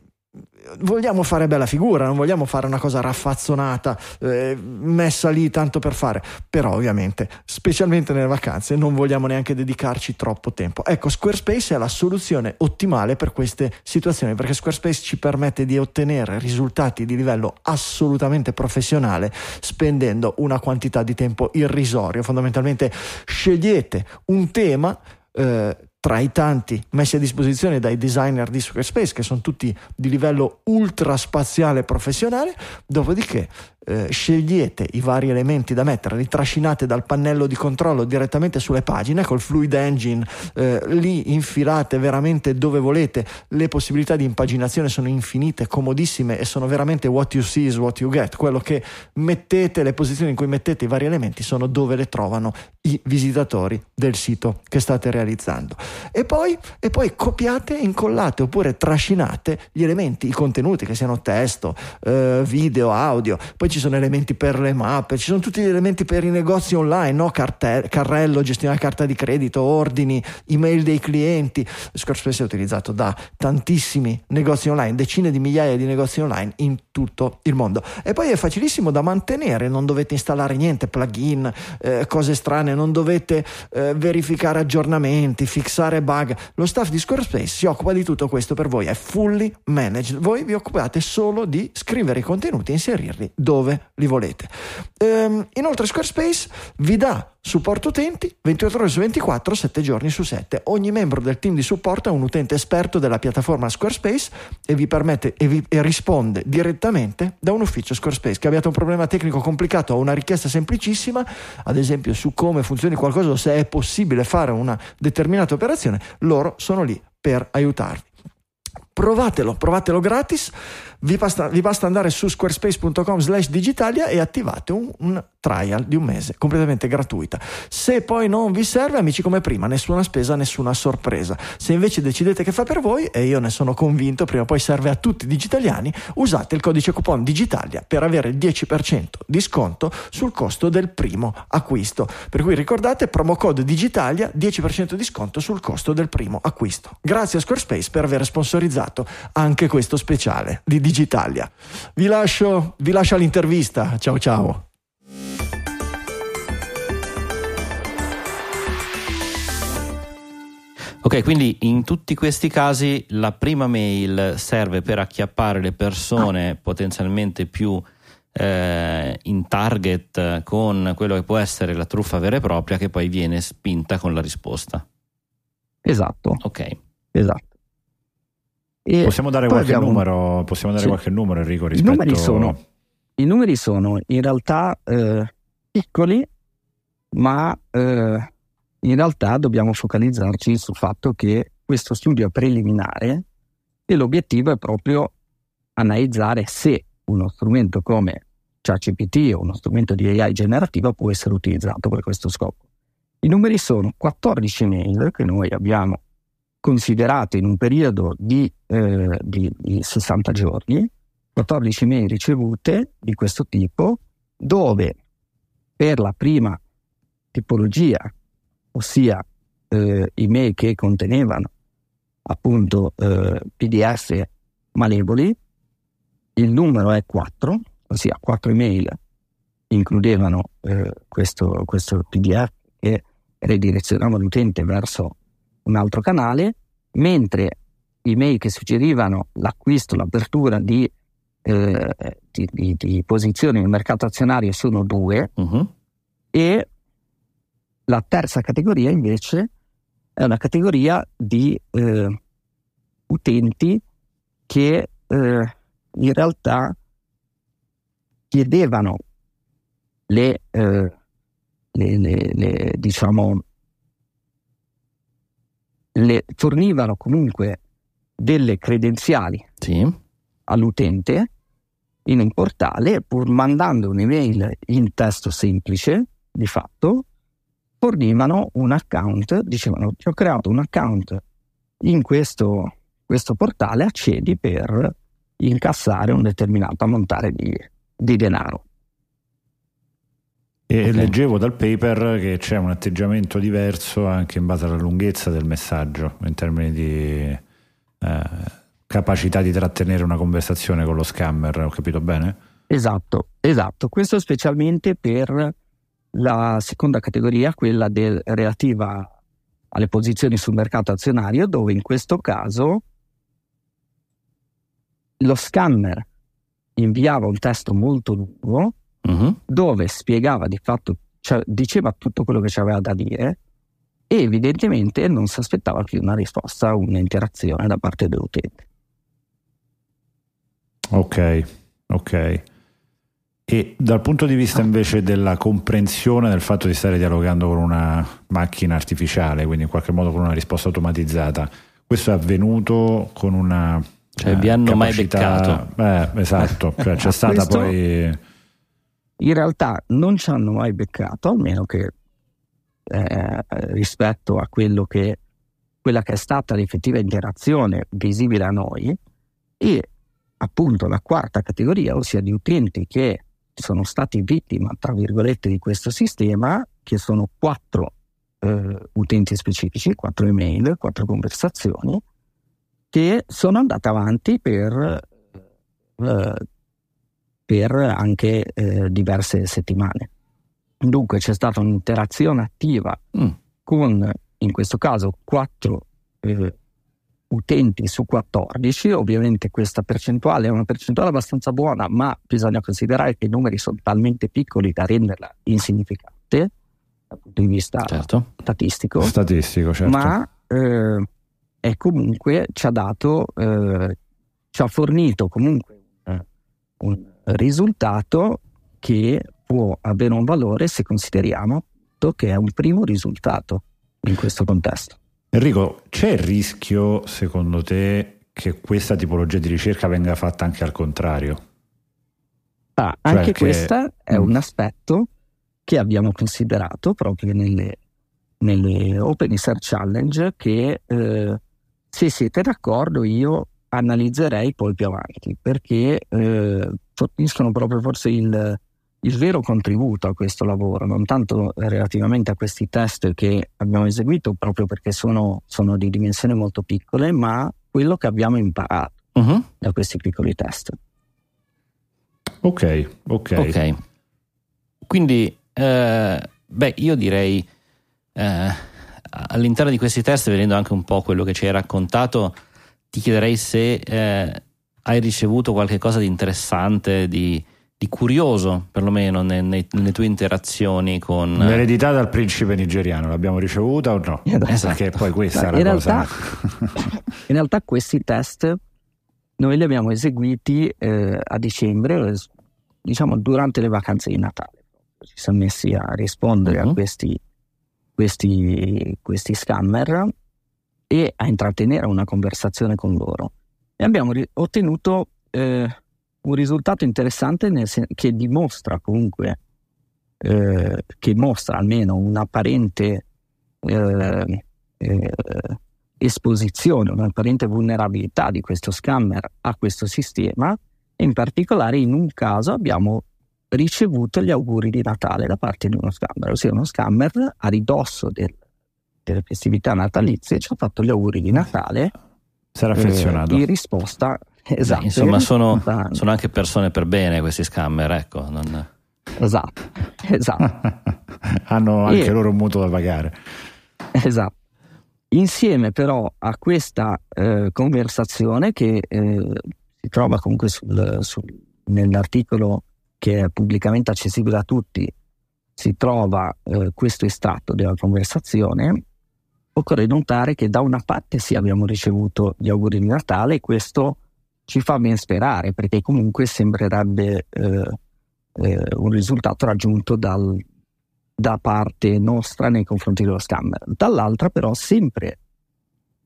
vogliamo fare bella figura, non vogliamo fare una cosa raffazzonata, eh, messa lì tanto per fare, però ovviamente, specialmente nelle vacanze, non vogliamo neanche dedicarci troppo tempo. Ecco, Squarespace è la soluzione ottimale per queste situazioni, perché Squarespace ci permette di ottenere risultati di livello assolutamente professionale spendendo una quantità di tempo irrisorio. Fondamentalmente scegliete un tema eh, tra i tanti messi a disposizione dai designer di Squarespace, che sono tutti di livello ultra spaziale professionale, dopodiché eh, scegliete i vari elementi da mettere, li trascinate dal pannello di controllo direttamente sulle pagine col Fluid Engine, eh, li infilate veramente dove volete, le possibilità di impaginazione sono infinite, comodissime e sono veramente what you see is what you get, quello che mettete, le posizioni in cui mettete i vari elementi sono dove le trovano i visitatori del sito che state realizzando. E poi, e poi copiate, incollate oppure trascinate gli elementi, i contenuti che siano testo, eh, video, audio, poi ci sono elementi per le mappe, ci sono tutti gli elementi per i negozi online, no? Carte- carrello, gestione della carta di credito, ordini, email dei clienti. Squarespace è utilizzato da tantissimi negozi online, decine di migliaia di negozi online in tutto il mondo. E poi è facilissimo da mantenere, non dovete installare niente, plugin, eh, cose strane, non dovete eh, verificare aggiornamenti, fissare bug. Lo staff di Squarespace si occupa di tutto questo per voi, è fully managed. Voi vi occupate solo di scrivere i contenuti e inserirli dove dove li volete. Ehm, inoltre Squarespace vi dà supporto utenti 24 ore su 24, 7 giorni su 7. Ogni membro del team di supporto è un utente esperto della piattaforma Squarespace e vi permette e, vi, e risponde direttamente da un ufficio Squarespace. Che abbiate un problema tecnico complicato o una richiesta semplicissima, ad esempio su come funzioni qualcosa o se è possibile fare una determinata operazione, loro sono lì per aiutarvi. Provatelo, provatelo gratis vi basta, vi basta andare su squarespace.com slash digitalia e attivate un, un, trial di un mese completamente gratuita. Se poi non vi serve, amici come prima, nessuna spesa, nessuna sorpresa. Se invece decidete che fa per voi, e io ne sono convinto, prima o poi serve a tutti i digitaliani, usate il codice coupon digitalia per avere il 10% di sconto sul costo del primo acquisto. Per cui ricordate, promo code digitalia, 10% di sconto sul costo del primo acquisto. Grazie a Squarespace per aver sponsorizzato anche questo speciale di Digitalia. Vi lascio, vi lascio all'intervista. Ciao ciao. Ok, quindi in tutti questi casi la prima mail serve per acchiappare le persone ah. potenzialmente più eh, in target con quello che può essere la truffa vera e propria che poi viene spinta con la risposta. Esatto. Ok. Esatto. E possiamo dare, qualche, abbiamo... numero, possiamo dare sì. qualche numero, Enrico, rispetto... I numeri sono, i numeri sono in realtà eh, piccoli, ma eh, in realtà dobbiamo focalizzarci sul fatto che questo studio è preliminare e l'obiettivo è proprio analizzare se uno strumento come ChatGPT o uno strumento di AI generativa può essere utilizzato per questo scopo. I numeri sono 14 mail che noi abbiamo considerato in un periodo di, eh, di, di 60 giorni, 14 mail ricevute di questo tipo, dove per la prima tipologia, ossia eh, email che contenevano appunto eh, PDF malevoli, il numero è 4, ossia 4 email includevano eh, questo, questo PDF che ridirezionava l'utente verso un altro canale, mentre i mail che suggerivano l'acquisto, l'apertura di, eh, di, di, di posizioni nel mercato azionario sono due uh-huh. e la terza categoria invece è una categoria di eh, utenti che eh, in realtà chiedevano le, eh, le, le, le diciamo, le, fornivano comunque delle credenziali sì. all'utente in un portale, pur mandando un'email in testo semplice, di fatto, fornivano un account, dicevano ti ho creato un account in questo, questo portale, accedi per incassare un determinato ammontare di, di denaro. E okay. leggevo dal paper che c'è un atteggiamento diverso anche in base alla lunghezza del messaggio, in termini di eh, capacità di trattenere una conversazione con lo scammer, ho capito bene? Esatto, esatto. Questo specialmente per la seconda categoria, quella del, relativa alle posizioni sul mercato azionario, dove in questo caso lo scammer inviava un testo molto lungo uh-huh. dove spiegava di fatto, cioè, diceva tutto quello che c'aveva da dire e evidentemente non si aspettava più una risposta, un'interazione da parte dell'utente. Ok, ok. E dal punto di vista invece della comprensione del fatto di stare dialogando con una macchina artificiale, quindi in qualche modo con una risposta automatizzata, questo è avvenuto con una... Cioè, eh, vi hanno capacità... mai beccato? Eh, esatto, cioè, c'è stata questo... poi in realtà non ci hanno mai beccato, almeno che eh, rispetto a quello che, quella che è stata l'effettiva interazione visibile a noi e appunto la quarta categoria, ossia di utenti che sono stati vittima, tra virgolette, di questo sistema, che sono quattro eh, utenti specifici, quattro email, quattro conversazioni, che sono andate avanti per eh, per anche eh, diverse settimane. Dunque c'è stata un'interazione attiva mm. con, in questo caso, 4 eh, utenti su 14. Ovviamente questa percentuale è una percentuale abbastanza buona, ma bisogna considerare che i numeri sono talmente piccoli da renderla insignificante dal punto di vista certo. statistico. Statistico, certo. Ma eh, è comunque ci ha dato, eh, ci ha fornito comunque un risultato che può avere un valore se consideriamo che è un primo risultato in questo contesto. Enrico, c'è il rischio, secondo te, che questa tipologia di ricerca venga fatta anche al contrario? Ah, cioè anche che... questo è mm. un aspetto che abbiamo considerato proprio nelle, nelle Open Research Challenge che eh, se siete d'accordo io analizzerei poi più avanti perché eh, forniscono proprio forse il, il, vero contributo a questo lavoro, non tanto relativamente a questi test che abbiamo eseguito proprio perché sono, sono di dimensioni molto piccole, ma quello che abbiamo imparato uh-huh. da questi piccoli test. Ok, ok. okay. Quindi, eh, beh, io direi eh, all'interno di questi test, vedendo anche un po' quello che ci hai raccontato, ti chiederei se eh, hai ricevuto qualche cosa di interessante, di, di curioso perlomeno nei, nei, nelle tue interazioni con... L'eredità dal principe nigeriano l'abbiamo ricevuta o no? Esatto. Perché poi questa è la in cosa... in realtà questi test noi li abbiamo eseguiti eh, a dicembre, diciamo durante le vacanze di Natale. Ci siamo messi a rispondere uh-huh. a mhm. questi, questi, questi scammer e a intrattenere una conversazione con loro. E abbiamo ri- ottenuto eh, un risultato interessante sen- che dimostra comunque, eh, che mostra almeno un'apparente eh, eh, esposizione, un'apparente vulnerabilità di questo scammer a questo sistema in particolare in un caso abbiamo ricevuto gli auguri di Natale da parte di uno scammer, ossia uno scammer a ridosso del delle festività natalizie ci ha fatto gli auguri di Natale. Era affezionato. Eh, in risposta, esatto. Beh, insomma, sono, sono, anche persone per bene questi scammer, ecco. Non... Esatto, esatto. Hanno anche e, loro un mutuo da pagare. Esatto. Insieme però a questa eh, conversazione che eh, si trova comunque sul, sul, nell'articolo che è pubblicamente accessibile a tutti, si trova eh, questo estratto della conversazione occorre notare che da una parte sì abbiamo ricevuto gli auguri di Natale e questo ci fa ben sperare perché comunque sembrerebbe eh, eh, un risultato raggiunto dal, da parte nostra nei confronti dello scammer. Dall'altra però sempre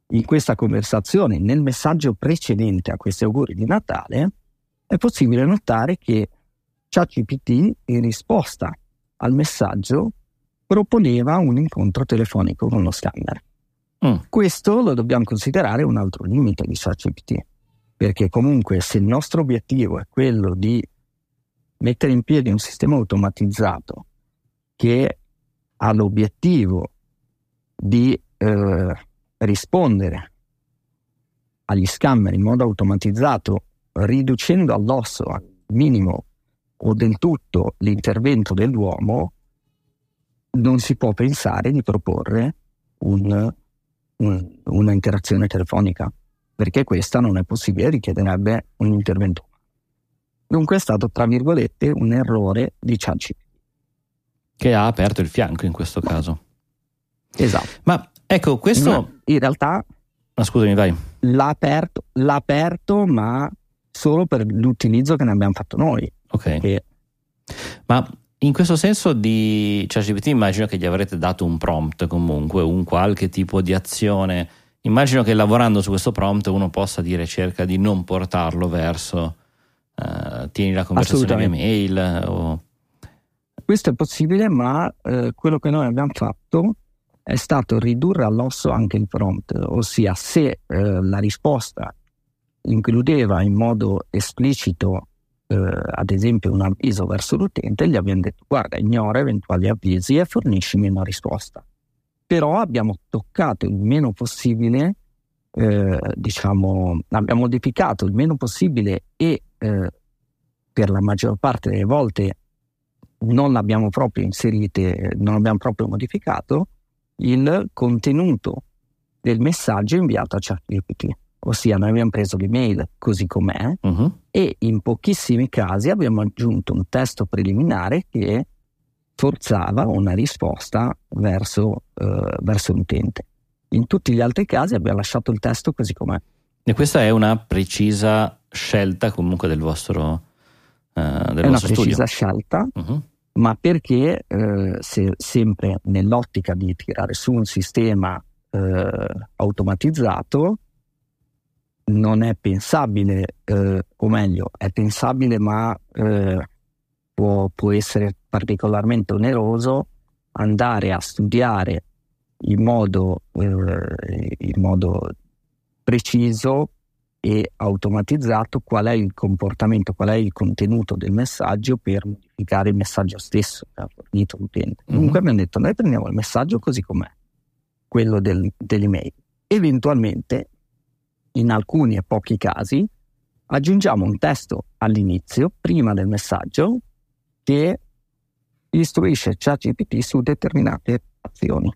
in questa conversazione, nel messaggio precedente a questi auguri di Natale, è possibile notare che ChatGPT in risposta al messaggio proponeva un incontro telefonico con lo scammer. Mm. Questo lo dobbiamo considerare un altro limite di ChatGPT, perché comunque se il nostro obiettivo è quello di mettere in piedi un sistema automatizzato che ha l'obiettivo di eh, rispondere agli scammer in modo automatizzato, riducendo all'osso al minimo o del tutto l'intervento dell'uomo, non si può pensare di proporre un, un, una interazione telefonica, perché questa non è possibile, richiederebbe un intervento. Dunque è stato, tra virgolette, un errore di ChatGPT. Che ha aperto il fianco in questo caso. Esatto. Ma ecco, questo... No, in realtà... Ma scusami, vai. L'ha aperto, l'ha aperto, ma solo per l'utilizzo che ne abbiamo fatto noi. Ok. Che... Ma in questo senso di ChatGPT immagino che gli avrete dato un prompt comunque, un qualche tipo di azione. Immagino che lavorando su questo prompt uno possa dire cerca di non portarlo verso uh, tieni la conversazione via mail o... Questo è possibile, ma uh, quello che noi abbiamo fatto è stato ridurre all'osso anche il prompt, ossia se uh, la risposta includeva in modo esplicito eh, ad esempio un avviso verso l'utente, gli abbiamo detto guarda ignora eventuali avvisi e forniscimi una risposta. Però abbiamo toccato il meno possibile, eh, diciamo, abbiamo modificato il meno possibile e eh, per la maggior parte delle volte non l'abbiamo proprio inserite, non abbiamo proprio modificato il contenuto del messaggio inviato a ChatGPT ossia noi abbiamo preso l'email così com'è uh-huh. e in pochissimi casi abbiamo aggiunto un testo preliminare che forzava una risposta verso, uh, verso l'utente. In tutti gli altri casi abbiamo lasciato il testo così com'è. E questa è una precisa scelta comunque del vostro, uh, del è vostro una precisa scelta, uh-huh. ma perché uh, se, sempre nell'ottica di tirare su un sistema automatizzato, non è pensabile, eh, o meglio, è pensabile ma eh, può, può, essere particolarmente oneroso andare a studiare in modo, eh, in modo preciso e automatizzato qual è il comportamento, qual è il contenuto del messaggio per modificare il messaggio stesso che ha fornito l'utente. Mm-hmm. Comunque abbiamo detto, noi prendiamo il messaggio così com'è, quello del, dell'email. Eventualmente in alcuni e pochi casi, aggiungiamo un testo all'inizio, prima del messaggio, che istruisce ChatGPT su determinate azioni.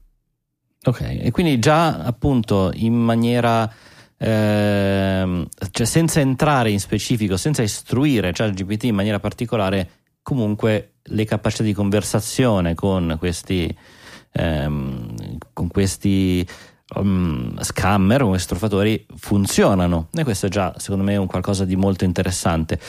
Ok, e quindi già appunto in maniera, eh, cioè senza entrare in specifico, senza istruire ChatGPT in maniera particolare, comunque le capacità di conversazione con questi, ehm, con questi um, scammer, come truffatori, funzionano e questo è già secondo me un qualcosa di molto interessante.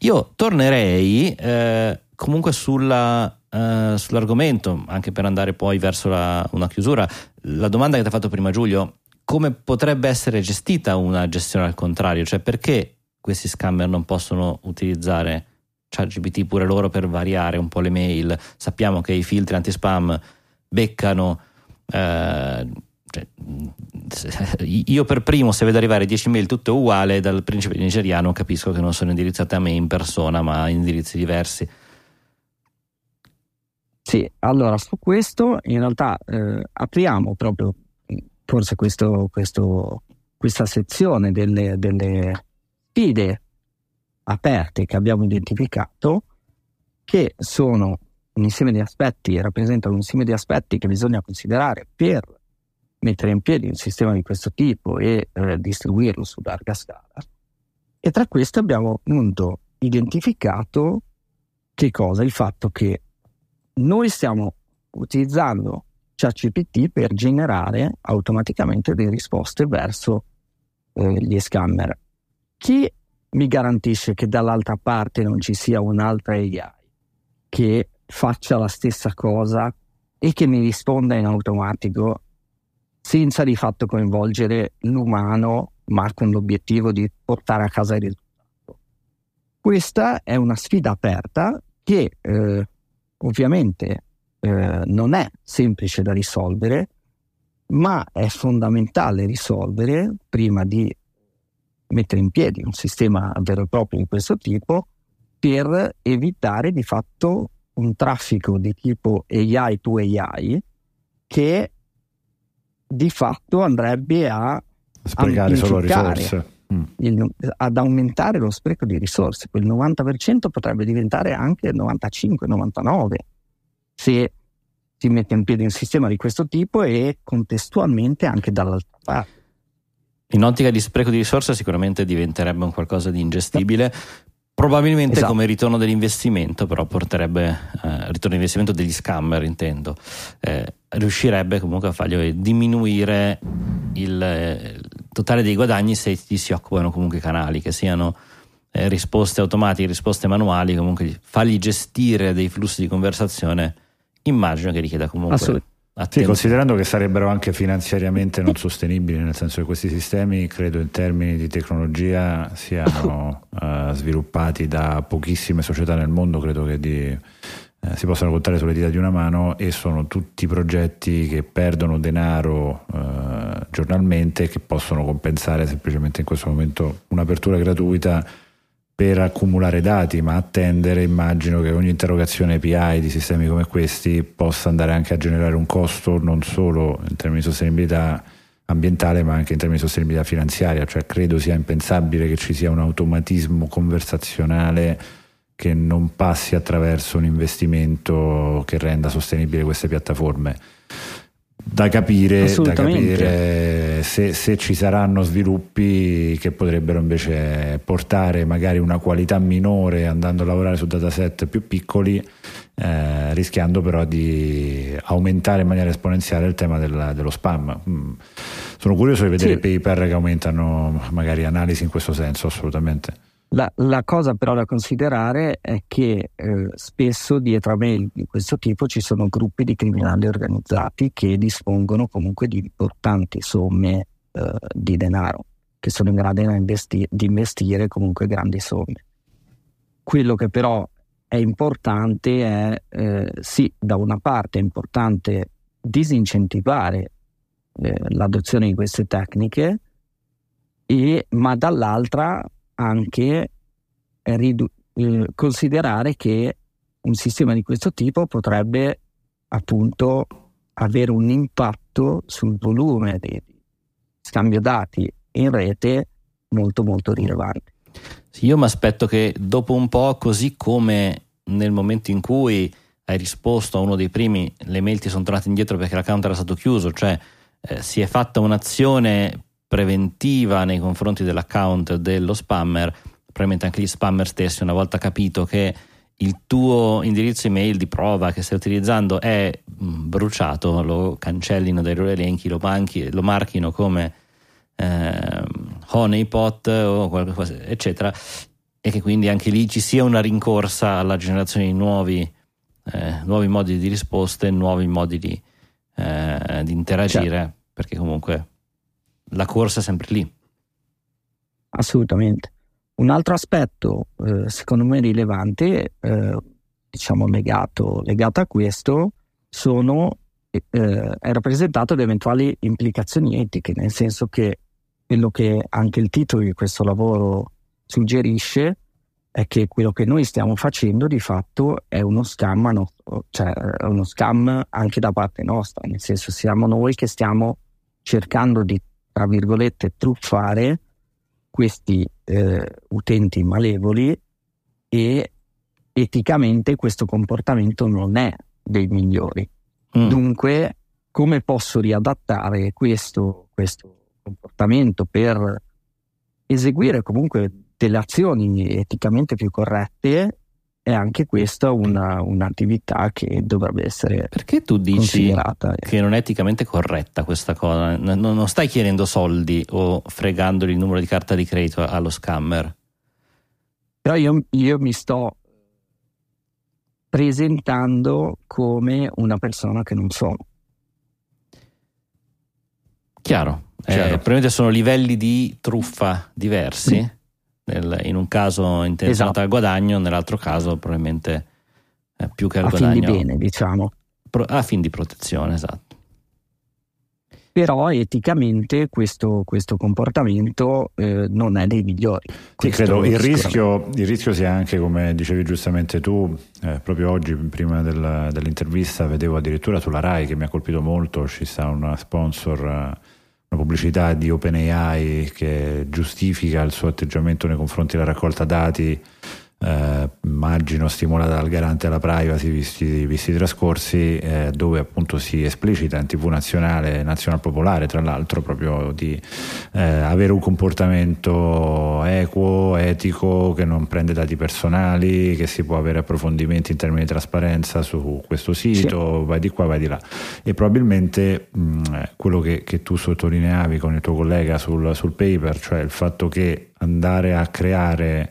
Io tornerei eh, comunque sulla, uh, sull'argomento, anche per andare poi verso la, una chiusura. La domanda che ti ha fatto prima Giulio, come potrebbe essere gestita una gestione al contrario? Cioè perché questi scammer non possono utilizzare ChatGPT pure loro per variare un po' le mail? Sappiamo che i filtri anti-spam beccano... Eh, cioè, io per primo, se vedo arrivare 10 mail tutte uguali dal principe nigeriano, capisco che non sono indirizzate a me in persona, ma a indirizzi diversi. Sì, allora su questo in realtà eh, apriamo proprio forse questo, questo, questa sezione delle, delle sfide aperte che abbiamo identificato, che sono un insieme di aspetti, rappresentano un insieme di aspetti che bisogna considerare per mettere in piedi un sistema di questo tipo e eh, distribuirlo su larga scala. E tra queste abbiamo appunto identificato che cosa? Il fatto che noi stiamo utilizzando ChatGPT per generare automaticamente delle risposte verso eh, gli scammer. Chi mi garantisce che dall'altra parte non ci sia un'altra AI che faccia la stessa cosa e che mi risponda in automatico senza di fatto coinvolgere l'umano, ma con l'obiettivo di portare a casa il risultato. Questa è una sfida aperta che eh, ovviamente eh, non è semplice da risolvere, ma è fondamentale risolvere prima di mettere in piedi un sistema vero e proprio di questo tipo per evitare di fatto un traffico di tipo AI to AI che di fatto andrebbe a sprecare solo risorse. Mm. Il, ad aumentare lo spreco di risorse. Quel 90% potrebbe diventare anche 95-99 se si mette in piedi un sistema di questo tipo e contestualmente anche dall'altra parte. In ottica di spreco di risorse sicuramente diventerebbe un qualcosa di ingestibile. Probabilmente esatto. come ritorno dell'investimento, però porterebbe, eh, ritorno d'investimento degli scammer intendo, eh, riuscirebbe comunque a fargli diminuire il, eh, totale dei guadagni se ti si occupano comunque i canali, che siano eh, risposte automatiche, risposte manuali, comunque fargli gestire dei flussi di conversazione, immagino che richieda comunque sì, considerando che sarebbero anche finanziariamente non sostenibili, nel senso che questi sistemi, credo in termini di tecnologia, siano uh, sviluppati da pochissime società nel mondo, credo che di, eh, si possano contare sulle dita di una mano e sono tutti progetti che perdono denaro uh, giornalmente e che possono compensare semplicemente in questo momento un'apertura gratuita per accumulare dati, ma attendere immagino che ogni interrogazione API di sistemi come questi possa andare anche a generare un costo non solo in termini di sostenibilità ambientale ma anche in termini di sostenibilità finanziaria, cioè credo sia impensabile che ci sia un automatismo conversazionale che non passi attraverso un investimento che renda sostenibile queste piattaforme da capire, da capire se, se, ci saranno sviluppi che potrebbero invece portare magari una qualità minore andando a lavorare su dataset più piccoli, eh, rischiando però di aumentare in maniera esponenziale il tema del, dello spam. Mm. Sono curioso di vedere sì. paper che aumentano magari analisi in questo senso, assolutamente. La, la, cosa però da considerare è che eh, spesso dietro a mail di questo tipo ci sono gruppi di criminali organizzati che dispongono comunque di importanti somme eh, di denaro, che sono in grado investi- di investire comunque grandi somme. Quello che però è importante è, eh, sì, da una parte è importante disincentivare eh, l'adozione di queste tecniche, e, ma dall'altra anche ridu- eh, considerare che un sistema di questo tipo potrebbe appunto avere un impatto sul volume di scambio dati in rete molto molto rilevante. Sì, io mi aspetto che dopo un po', così come nel momento in cui hai risposto a uno dei primi, le mail ti sono tornate indietro perché l'account era stato chiuso, cioè eh, si è fatta un'azione preventiva nei confronti dell'account dello spammer, probabilmente anche gli spammer stessi, una volta capito che il tuo indirizzo email di prova che stai utilizzando è mm, bruciato, lo cancellino dai loro elenchi, lo, manchi, lo marchino come eh, honeypot o qualcosa, eccetera, e che quindi anche lì ci sia una rincorsa alla generazione di nuovi, eh, nuovi modi di risposte, nuovi modi di, eh, di interagire, certo. perché comunque la corsa è sempre lì. Assolutamente. Un altro aspetto, eh, secondo me rilevante, eh, diciamo legato, legato, a questo, sono, eh, è rappresentato da eventuali implicazioni etiche, nel senso che quello che anche il titolo di questo lavoro suggerisce è che quello che noi stiamo facendo di fatto è uno scam, nostro, cioè è uno scam anche da parte nostra, nel senso siamo noi che stiamo cercando di, tra virgolette, truffare questi eh, utenti malevoli e eticamente questo comportamento non è dei migliori. Mm. Dunque, come posso riadattare questo, questo comportamento per eseguire comunque delle azioni eticamente più corrette è anche questa una, un'attività che dovrebbe essere perché tu dici che non è eticamente corretta questa cosa non, non stai chiedendo soldi o fregandoli il numero di carta di credito allo scammer però io, io mi sto presentando come una persona che non sono. Chiaro. Eh, probabilmente sono livelli di truffa diversi. Mm. Nel, in un caso intenzionata esatto. al guadagno, nell'altro caso probabilmente eh, più che al a guadagno. A fin di bene, diciamo. Pro, a fin di protezione, esatto però eticamente questo, questo comportamento eh, non è dei migliori. Sì, credo il rischio, il rischio, sia anche, come dicevi giustamente tu, eh, proprio oggi prima del, dell'intervista vedevo addirittura sulla RAI che mi ha colpito molto, ci sta una sponsor, eh, una pubblicità di OpenAI che giustifica il suo atteggiamento nei confronti della raccolta dati eh, immagino stimolata dal garante alla privacy visti, visti i trascorsi, eh, dove appunto si esplicita in tv nazionale, nazional popolare tra l'altro, proprio di eh, avere un comportamento equo, etico, che non prende dati personali, che si può avere approfondimenti in termini di trasparenza su questo sito, sì. vai di qua, vai di là. E probabilmente mh, quello che, che, tu sottolineavi con il tuo collega sul, sul paper, cioè il fatto che andare a creare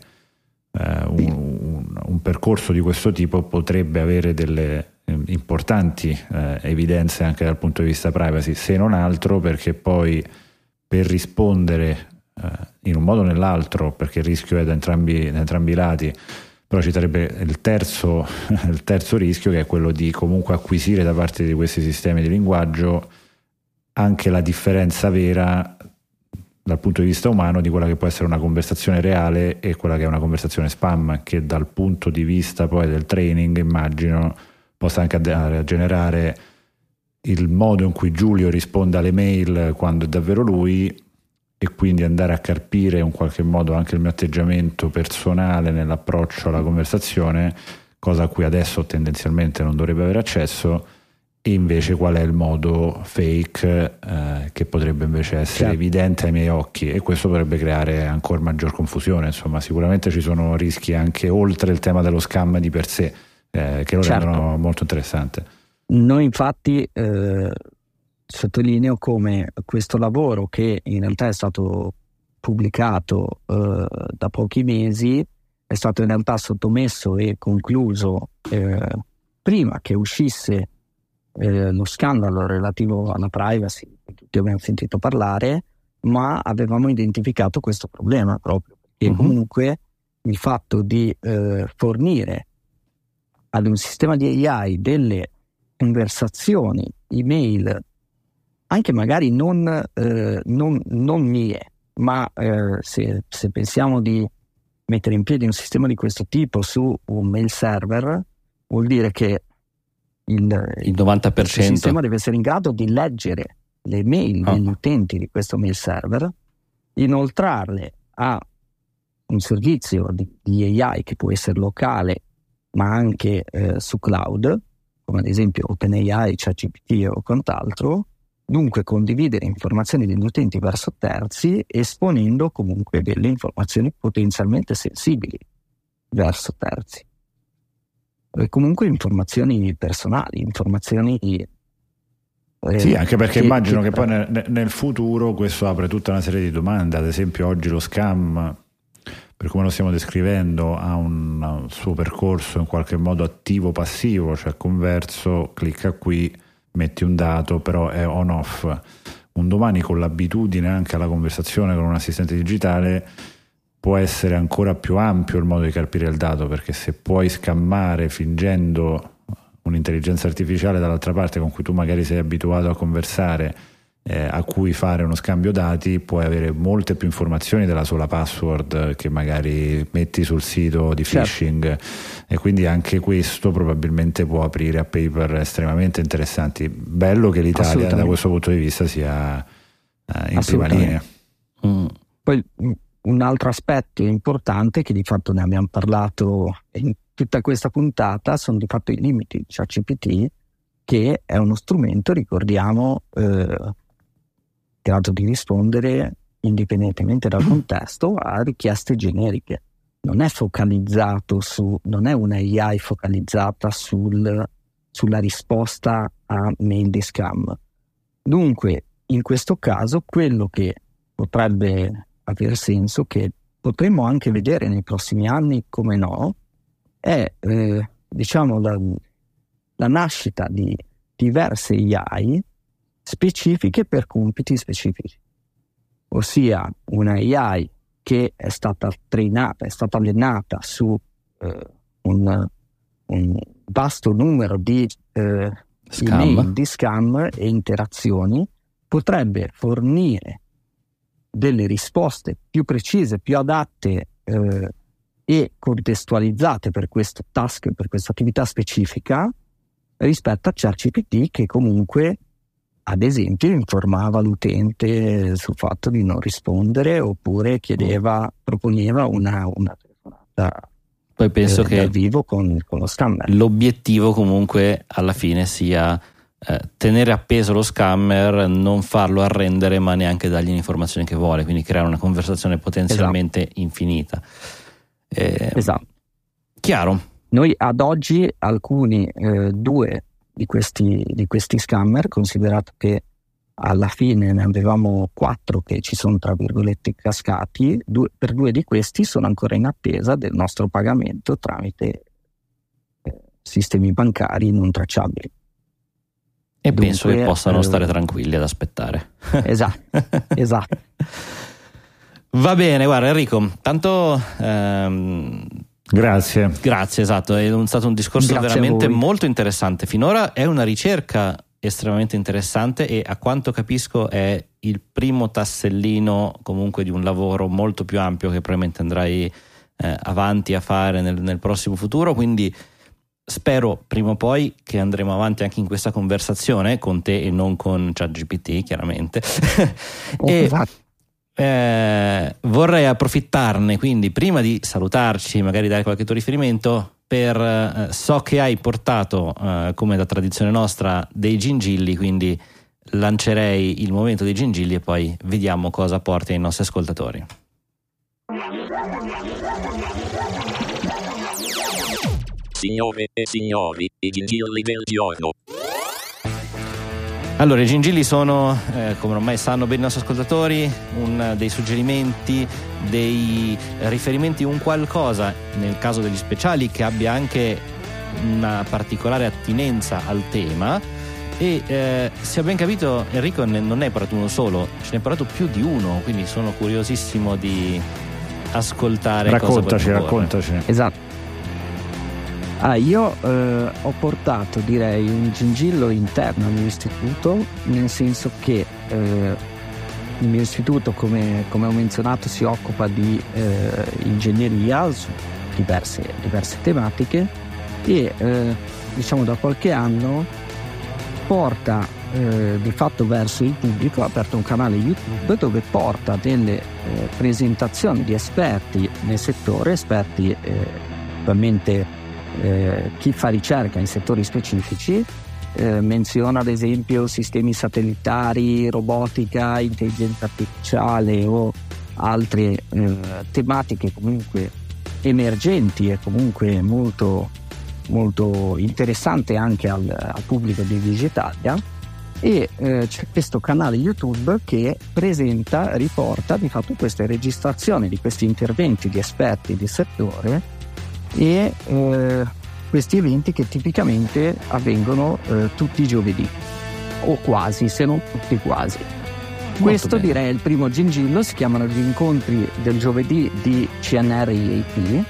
un, un, un, percorso di questo tipo potrebbe avere delle eh, importanti eh, evidenze anche dal punto di vista privacy, se non altro perché poi per rispondere eh, in un modo o nell'altro, perché il rischio è da entrambi, da entrambi i lati, però ci sarebbe il terzo, il terzo rischio che è quello di comunque acquisire da parte di questi sistemi di linguaggio anche la differenza vera dal punto di vista umano di quella che può essere una conversazione reale e quella che è una conversazione spam, che dal punto di vista poi del training immagino possa anche andare a generare il modo in cui Giulio risponde alle mail quando è davvero lui e quindi andare a carpire in qualche modo anche il mio atteggiamento personale nell'approccio alla conversazione, cosa a cui adesso tendenzialmente non dovrebbe avere accesso invece qual è il modo fake eh, che potrebbe invece essere certo. evidente ai miei occhi e questo potrebbe creare ancora maggior confusione insomma sicuramente ci sono rischi anche oltre il tema dello scam di per sé eh, che lo certo. rendono molto interessante noi infatti eh, sottolineo come questo lavoro che in realtà è stato pubblicato eh, da pochi mesi è stato in realtà sottomesso e concluso eh, prima che uscisse eh, lo scandalo relativo alla privacy, di tutti abbiamo sentito parlare, ma avevamo identificato questo problema proprio, perché uh-huh. comunque il fatto di eh, fornire ad un sistema di AI delle conversazioni, email, anche magari non, eh, non, non mie, ma eh, se, se, pensiamo di mettere in piedi un sistema di questo tipo su un mail server, vuol dire che il, il 90%. Il sistema deve essere in grado di leggere le mail oh. degli utenti di questo mail server, inoltrarle a un servizio di, di AI che può essere locale ma anche eh, su cloud, come ad esempio OpenAI, ChatGPT o quant'altro, dunque condividere informazioni degli utenti verso terzi esponendo comunque delle informazioni potenzialmente sensibili verso terzi e comunque informazioni personali, informazioni... Eh, sì, anche perché che, immagino che, che poi nel, nel, futuro questo apre tutta una serie di domande, ad esempio oggi lo scam, per come lo stiamo descrivendo, ha un, un suo percorso in qualche modo attivo-passivo, cioè converso, clicca qui, metti un dato, però è on-off. Un domani con l'abitudine anche alla conversazione con un assistente digitale può essere ancora più ampio il modo di carpire il dato, perché se puoi scammare fingendo un'intelligenza artificiale dall'altra parte con cui tu magari sei abituato a conversare, eh, a cui fare uno scambio dati, puoi avere molte più informazioni della sola password che magari metti sul sito di certo. phishing certo. e quindi anche questo probabilmente può aprire a paper estremamente interessanti. Bello che l'Italia da questo punto di vista sia eh, in prima linea. Mm. Poi un altro aspetto importante che di fatto ne abbiamo parlato in tutta questa puntata sono di fatto i limiti di ChatGPT che è uno strumento, ricordiamo, eh, grado di rispondere indipendentemente dal contesto a richieste generiche. Non è focalizzato su, non è una AI focalizzata sul, sulla risposta a mail di scam. Dunque, in questo caso, quello che potrebbe aver senso che potremmo anche vedere nei prossimi anni, come no, è eh, diciamo la, la nascita di diverse AI specifiche per compiti specifici, ossia una AI che è stata trainata, è stata allenata su eh, un, un, vasto numero di eh, scam. di scam e interazioni, potrebbe fornire delle risposte più precise, più adatte eh, e contestualizzate per questo task, per questa attività specifica rispetto a ChatGPT che comunque ad esempio informava l'utente sul fatto di non rispondere oppure chiedeva, proponeva una, una telefonata poi penso eh, che dal vivo con, con, lo scammer. L'obiettivo comunque alla fine sia eh, tenere appeso lo scammer, non farlo arrendere ma neanche dargli l'informazione che vuole, quindi creare una conversazione potenzialmente esatto. infinita. Eh, esatto. Chiaro. Noi ad oggi alcuni, eh, due di questi, di questi scammer, considerato che alla fine ne avevamo quattro che ci sono tra virgolette cascati, due, per due di questi sono ancora in attesa del nostro pagamento tramite eh, sistemi bancari non tracciabili. E Dunque, penso che possano eh, stare tranquilli ad aspettare. Esatto, esatto. Va bene, guarda Enrico, tanto ehm, Grazie. Grazie, esatto, è un, stato un discorso Grazie veramente molto interessante. Finora è una ricerca estremamente interessante e a quanto capisco è il primo tassellino comunque di un lavoro molto più ampio che probabilmente andrai eh, avanti a fare nel, nel, prossimo futuro, quindi spero prima o poi che andremo avanti anche in questa conversazione con te e non con ChatGPT chiaramente. Oh, e, esatto. Eh, vorrei approfittarne quindi prima di salutarci, magari dare qualche tuo riferimento. Per, eh, so che hai portato, eh, come da tradizione nostra, dei gingilli, quindi lancerei il momento dei gingilli e poi vediamo cosa porta ai nostri ascoltatori. Signore e signori, i gingilli del giorno. Allora, i gingilli sono, eh, come ormai sanno bene i nostri ascoltatori, un, dei suggerimenti, dei riferimenti, un qualcosa, nel caso degli speciali, che abbia anche una particolare attinenza al tema. E eh, se ho ben capito, Enrico ne, non ne hai parlato uno solo, ce ne hai parlato più di uno, quindi sono curiosissimo di ascoltare. Raccontaci, raccontaci. Esatto. Ah, io eh, ho portato direi un gingillo interno al mio istituto, nel senso che eh, il mio istituto, come, come, ho menzionato, si occupa di eh, ingegneria su diverse, diverse, tematiche e eh, diciamo da qualche anno porta eh, di fatto verso il pubblico, ha aperto un canale YouTube dove porta delle eh, presentazioni di esperti nel settore, esperti attualmente eh, chi fa ricerca in settori specifici eh, menziona ad esempio sistemi satellitari, robotica, intelligenza artificiale o altre eh, tematiche comunque emergenti e comunque molto, molto interessanti anche al, al pubblico di Digitalia. E eh, c'è questo canale YouTube che presenta, riporta di fatto queste registrazioni di questi interventi di esperti di settore e eh, questi eventi che tipicamente avvengono eh, tutti i giovedì o quasi, se non tutti quasi. Molto Questo bene. direi è il primo gingillo, si chiamano gli incontri del giovedì di CNR EAP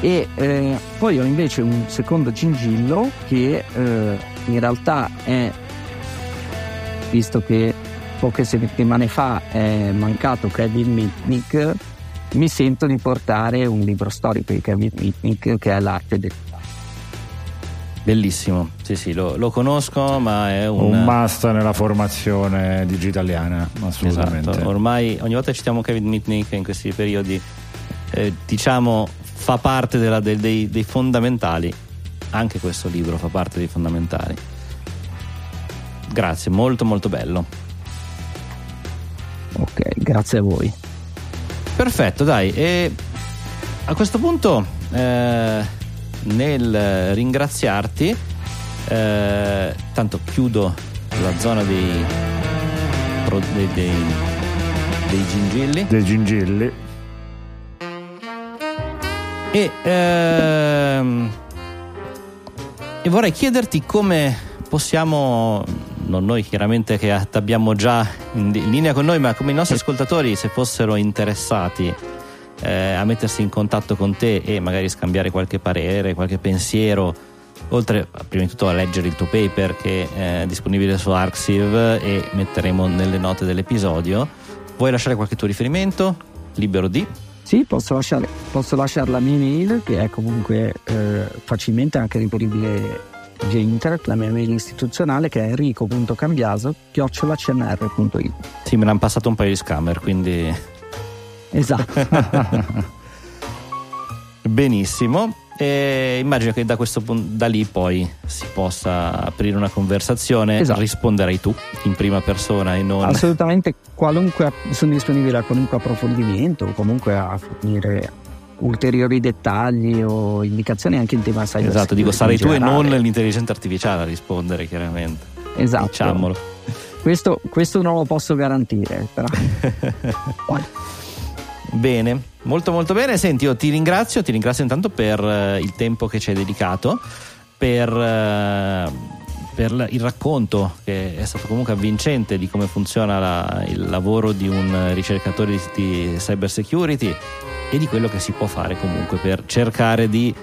e eh, poi ho invece un secondo gingillo che eh, in realtà è, visto che poche settimane fa è mancato Kevin Mitnick, mi sento di portare un libro storico di Kevin Mitnick che è l'arte del Bellissimo, sì sì, lo, lo, conosco, ma è un... un must nella formazione digitaliana, assolutamente. Esatto. Ormai ogni volta citiamo Kevin Mitnick in questi periodi, eh, diciamo, fa parte della, dei, dei, dei fondamentali, anche questo libro fa parte dei fondamentali. Grazie, molto molto bello. Ok, grazie a voi. Perfetto, dai. E a questo punto, eh, nel ringraziarti, eh, tanto chiudo la zona dei, dei, dei, dei gingilli. Dei gingilli. E ehm, E vorrei chiederti come possiamo, non noi chiaramente che abbiamo già in, linea con noi, ma come i nostri ascoltatori, se fossero interessati eh, a mettersi in contatto con te e magari scambiare qualche parere, qualche pensiero, oltre prima di tutto a leggere il tuo paper che è disponibile su Arxiv e metteremo nelle note dell'episodio. Vuoi lasciare qualche tuo riferimento? Libero di? Sì, posso lasciare, posso lasciare la mia mail che è comunque eh, facilmente anche reperibile via internet, la mia mail istituzionale che è enrico.cambiaso chiocciolacnr.it Sì, me ne hanno passato un paio di scammer, quindi... Esatto. Benissimo. E immagino che da, questo, da lì poi si possa aprire una conversazione, esatto. risponderai tu in prima persona e non... Assolutamente, qualunque, sono disponibile a qualunque approfondimento o comunque a fornire ulteriori dettagli o indicazioni anche in tema cyber Esatto, dico sarai tu e non l'intelligenza artificiale a rispondere chiaramente. Esatto. Diciamolo. Questo, questo non lo posso garantire, però. Bene, molto molto bene. Senti, io ti ringrazio, ti ringrazio intanto per uh, il tempo che ci hai dedicato, per, uh, per, il racconto che è stato comunque avvincente di come funziona la, il lavoro di un ricercatore di, cyber security e di quello che si può fare comunque per cercare di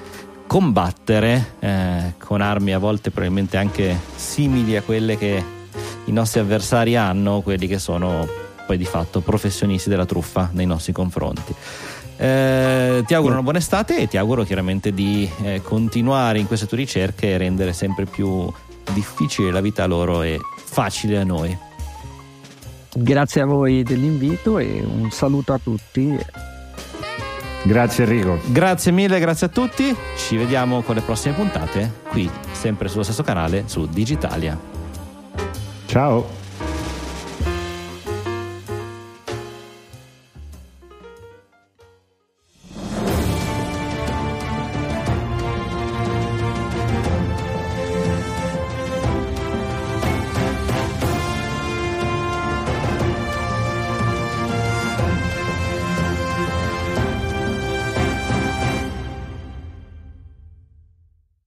combattere eh, con armi a volte probabilmente anche simili a quelle che i nostri avversari hanno, quelli che sono poi di fatto professionisti della truffa nei nostri confronti. Eh, ti auguro una buona estate e ti auguro chiaramente di eh, continuare in queste tue ricerche e rendere sempre più difficile la vita a loro e facile a noi. Grazie a voi dell'invito e un saluto a tutti. Grazie Enrico. Grazie mille, grazie a tutti. Ci vediamo con le prossime puntate qui, sempre sullo stesso canale su Digitalia. Ciao.